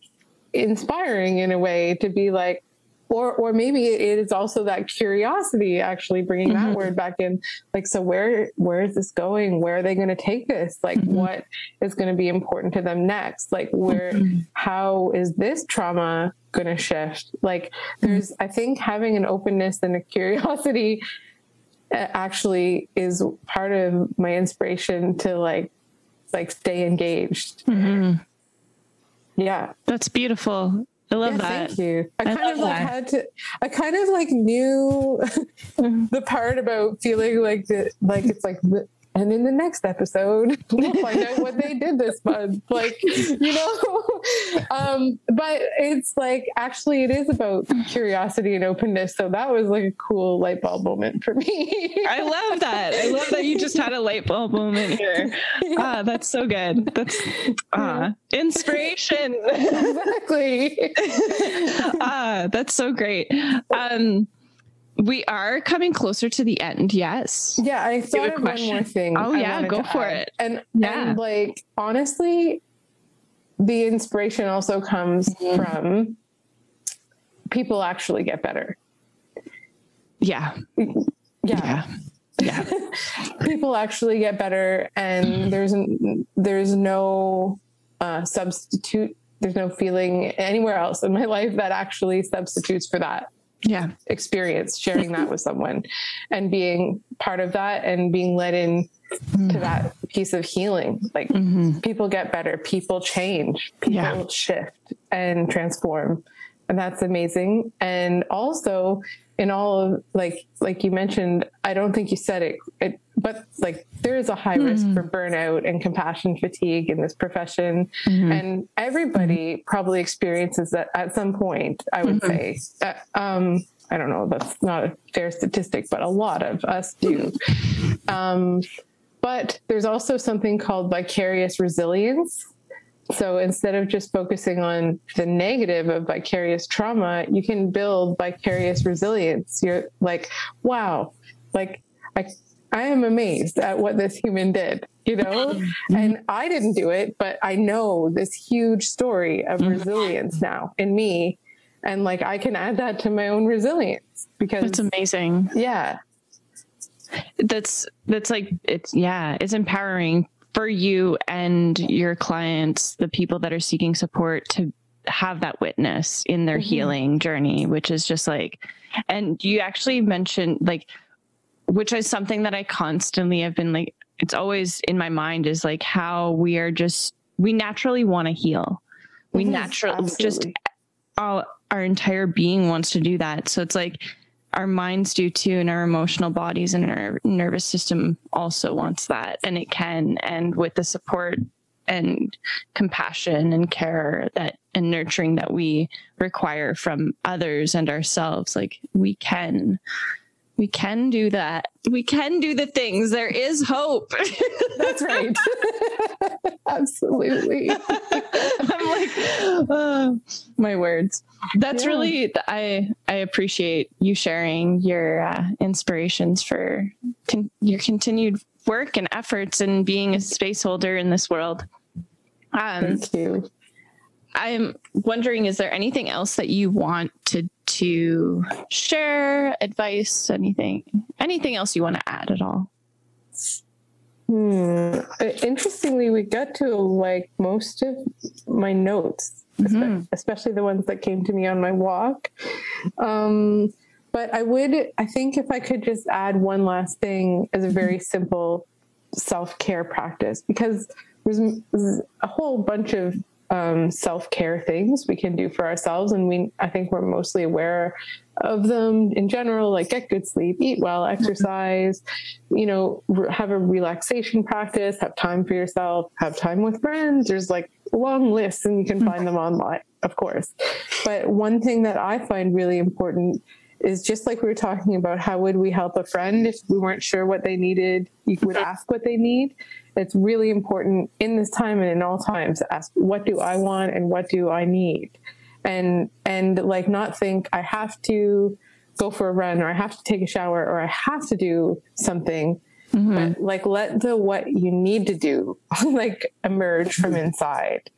[SPEAKER 6] inspiring in a way to be like, or or maybe it is also that curiosity actually bringing mm-hmm. that word back in like so where where is this going where are they going to take this like mm-hmm. what is going to be important to them next like where mm-hmm. how is this trauma going to shift like there's i think having an openness and a curiosity uh, actually is part of my inspiration to like like stay engaged mm-hmm. yeah
[SPEAKER 2] that's beautiful I love yeah, that.
[SPEAKER 6] Thank you. I, I kind of like that. had to. I kind of like knew the part about feeling like the like it's like and in the next episode, we'll find out what they did this month. Like, you know, um, but it's like actually it is about curiosity and openness. So that was like a cool light bulb moment for me.
[SPEAKER 2] I love that. I love that you just had a light bulb moment here. Ah, that's so good. That's ah, inspiration.
[SPEAKER 6] exactly.
[SPEAKER 2] ah, that's so great. Um, we are coming closer to the end. Yes.
[SPEAKER 6] Yeah, I thought of one more thing.
[SPEAKER 2] Oh yeah, go for add. it.
[SPEAKER 6] And yeah, and like honestly, the inspiration also comes mm-hmm. from people actually get better.
[SPEAKER 2] Yeah.
[SPEAKER 6] Yeah. Yeah.
[SPEAKER 2] yeah.
[SPEAKER 6] people actually get better, and there's there's no uh, substitute. There's no feeling anywhere else in my life that actually substitutes for that
[SPEAKER 2] yeah
[SPEAKER 6] experience sharing that with someone and being part of that and being led in mm. to that piece of healing like mm-hmm. people get better people change people yeah. shift and transform and that's amazing and also in all of like like you mentioned i don't think you said it, it but like there is a high mm risk for burnout and compassion fatigue in this profession mm-hmm. and everybody mm-hmm. probably experiences that at some point i would mm-hmm. say uh, um, i don't know that's not a fair statistic but a lot of us do um, but there's also something called vicarious resilience so instead of just focusing on the negative of vicarious trauma, you can build vicarious resilience. You're like, wow, like I, I am amazed at what this human did, you know? Mm-hmm. And I didn't do it, but I know this huge story of mm-hmm. resilience now in me. And like I can add that to my own resilience because
[SPEAKER 2] it's amazing.
[SPEAKER 6] Yeah.
[SPEAKER 2] That's that's like it's yeah, it's empowering for you and your clients, the people that are seeking support to have that witness in their mm-hmm. healing journey, which is just like, and you actually mentioned like, which is something that I constantly have been like, it's always in my mind is like how we are just, we naturally want to heal. We mm-hmm. naturally just, all, our entire being wants to do that. So it's like, our minds do too, and our emotional bodies and our nervous system also wants that, and it can. And with the support and compassion and care that and nurturing that we require from others and ourselves like we can we can do that. We can do the things. There is hope.
[SPEAKER 6] That's right. Absolutely. I'm
[SPEAKER 2] like uh, my words. That's yeah. really i i appreciate you sharing your uh, inspirations for con- your continued work and efforts and being a space holder in this world.
[SPEAKER 6] Um, Thank you.
[SPEAKER 2] I'm wondering, is there anything else that you want to to share, advice, anything, anything else you want to add at all?
[SPEAKER 6] Hmm. Interestingly, we got to like most of my notes, mm-hmm. especially the ones that came to me on my walk. Um, but I would, I think, if I could just add one last thing as a very simple self care practice, because there's, there's a whole bunch of um, self care things we can do for ourselves, and we I think we're mostly aware of them in general, like get good sleep, eat well, exercise, you know, have a relaxation practice, have time for yourself, have time with friends. There's like long lists, and you can find them online, of course. But one thing that I find really important is just like we were talking about how would we help a friend if we weren't sure what they needed? You would ask what they need it's really important in this time and in all times to ask what do I want and what do I need? And and like not think I have to go for a run or I have to take a shower or I have to do something. Mm-hmm. But like let the what you need to do like emerge from inside.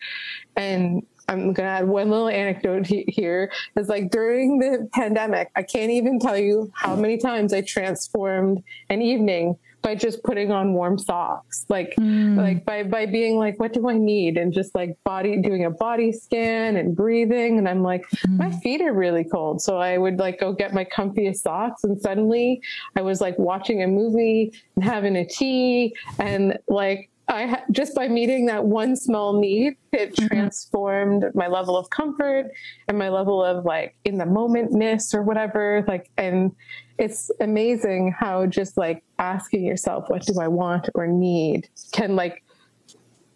[SPEAKER 6] And I'm going to add one little anecdote here. Is like during the pandemic, I can't even tell you how many times I transformed an evening by just putting on warm socks like mm. like by by being like what do i need and just like body doing a body scan and breathing and i'm like mm. my feet are really cold so i would like go get my comfiest socks and suddenly i was like watching a movie and having a tea and like I just by meeting that one small need, it mm-hmm. transformed my level of comfort and my level of like in the momentness or whatever. Like, and it's amazing how just like asking yourself, what do I want or need can like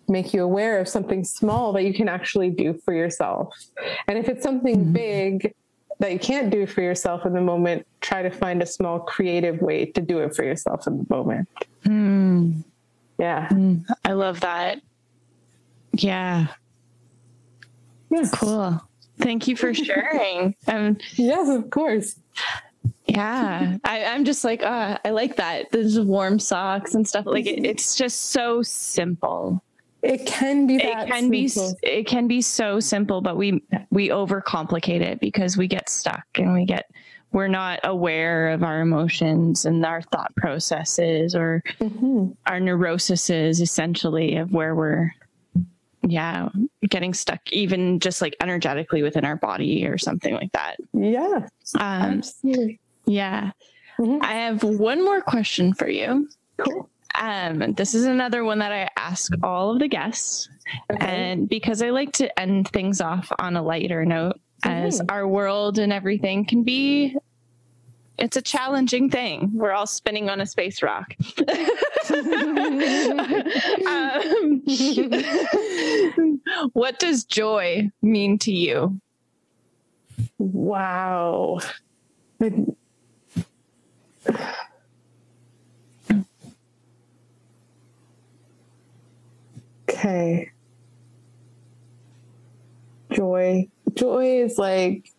[SPEAKER 6] make you aware of something small that you can actually do for yourself. And if it's something mm-hmm. big that you can't do for yourself in the moment, try to find a small creative way to do it for yourself in the moment.
[SPEAKER 2] Mm.
[SPEAKER 6] Yeah. Mm,
[SPEAKER 2] I love that. Yeah. Yes. Cool. Thank you for sharing. Um,
[SPEAKER 6] yes, of course.
[SPEAKER 2] Yeah, I, am just like, uh, I like that. There's warm socks and stuff. Like it, it's just so simple.
[SPEAKER 6] It can be. it
[SPEAKER 2] can simple. be. It can be so simple, but we we overcomplicate it because we get stuck and we get we're not aware of our emotions and our thought processes or mm-hmm. our neuroses essentially of where we're yeah getting stuck even just like energetically within our body or something like that
[SPEAKER 6] yeah um, absolutely.
[SPEAKER 2] Yeah mm-hmm. i have one more question for you
[SPEAKER 6] cool
[SPEAKER 2] um, this is another one that I ask all of the guests. Okay. And because I like to end things off on a lighter note, as mm-hmm. our world and everything can be it's a challenging thing. We're all spinning on a space rock. um, what does joy mean to you?
[SPEAKER 6] Wow. Okay. Joy joy is like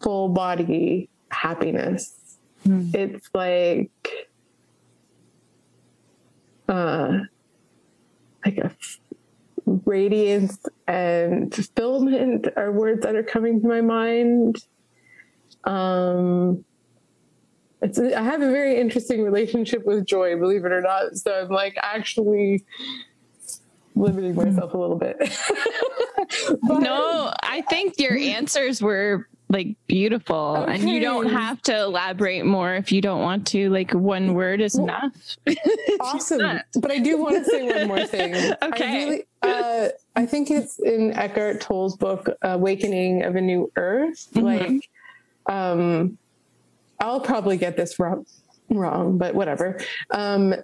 [SPEAKER 6] full body happiness. Mm. It's like uh like a radiance and fulfillment are words that are coming to my mind. Um it's I have a very interesting relationship with joy, believe it or not. So I'm like actually limiting myself a little bit. But-
[SPEAKER 2] No, I think your answers were like beautiful and you don't have to elaborate more if you don't want to. Like one word is enough.
[SPEAKER 6] awesome. But I do want to say one more thing.
[SPEAKER 2] Okay.
[SPEAKER 6] I really, uh, I think it's in Eckhart Tolle's book, Awakening of a New Earth.
[SPEAKER 2] Mhm.
[SPEAKER 6] Like, um, I'll probably get this wrong, wrong, but whatever. Um,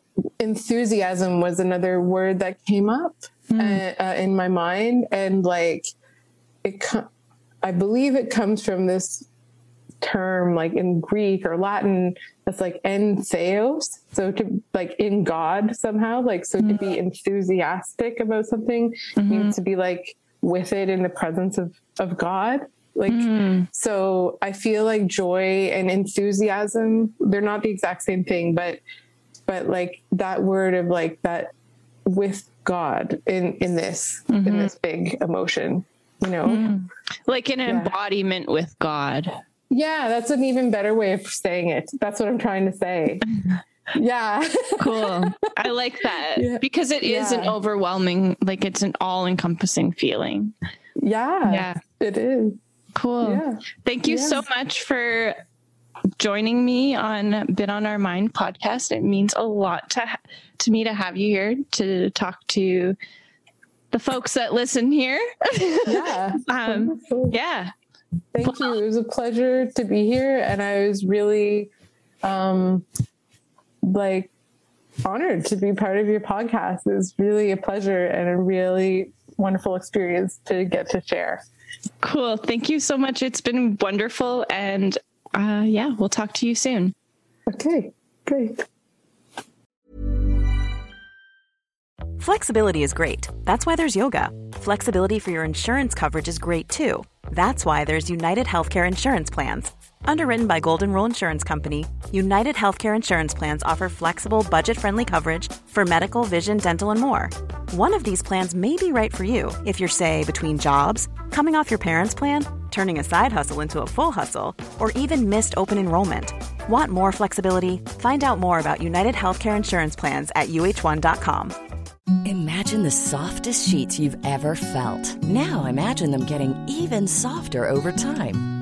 [SPEAKER 6] enthusiasm was another word that came up
[SPEAKER 2] Hmm.
[SPEAKER 6] uh, uh, in my mind, and like, it. co- I believe it comes from this term like in Greek or Latin that's like en theos. So to like in God somehow, like so to be enthusiastic about something means to be like with it in the presence of of God. Like
[SPEAKER 2] Mm.
[SPEAKER 6] so I feel like joy and enthusiasm, they're not the exact same thing, but but like that word of like that with God in in this in this big emotion, you know.
[SPEAKER 2] Like an
[SPEAKER 6] Yeah.
[SPEAKER 2] embodiment with God.
[SPEAKER 6] Yeah, that's an even better way of saying it. That's what I'm trying to say. Yeah.
[SPEAKER 2] Cool. I like that
[SPEAKER 6] Yeah.
[SPEAKER 2] because it is an overwhelming, like it's an all encompassing feeling.
[SPEAKER 6] yeah.
[SPEAKER 2] Yeah.
[SPEAKER 6] It is.
[SPEAKER 2] Cool.
[SPEAKER 6] Yeah.
[SPEAKER 2] Thank you so much for joining me on Been on Our Mind podcast. It means a lot to ha- to me to have you here to talk to the folks that listen here.
[SPEAKER 6] Yeah.
[SPEAKER 2] um,
[SPEAKER 6] Wonderful.
[SPEAKER 2] yeah.
[SPEAKER 6] Thank you. It was a pleasure to be here. And I was really um like honored to be part of your podcast. It was really a pleasure and a really wonderful experience to get to share.
[SPEAKER 2] Cool. Thank you so much. It's been wonderful. And uh, yeah, we'll talk to you soon.
[SPEAKER 6] Okay, great.
[SPEAKER 7] Flexibility is great. That's why there's yoga. Flexibility for your insurance coverage is great too. That's why there's United Healthcare Insurance Plans. Underwritten by Golden Rule Insurance Company, United Healthcare Insurance Plans offer flexible, budget friendly coverage for medical, vision, dental, and more. One of these plans may be right for you if you're, say, between jobs, coming off your parents' plan, turning a side hustle into a full hustle, or even missed open enrollment. Want more flexibility? Find out more about United Healthcare Insurance Plans at uhone.com.
[SPEAKER 8] Imagine the softest sheets you've ever felt. Now imagine them getting even softer over time.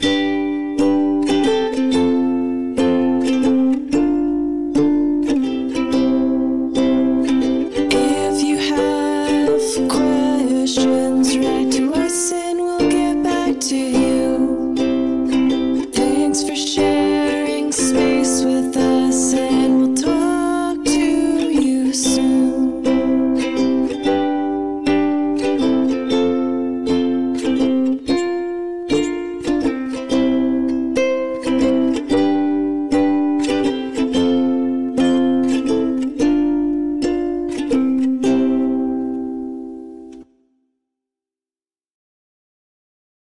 [SPEAKER 9] thank you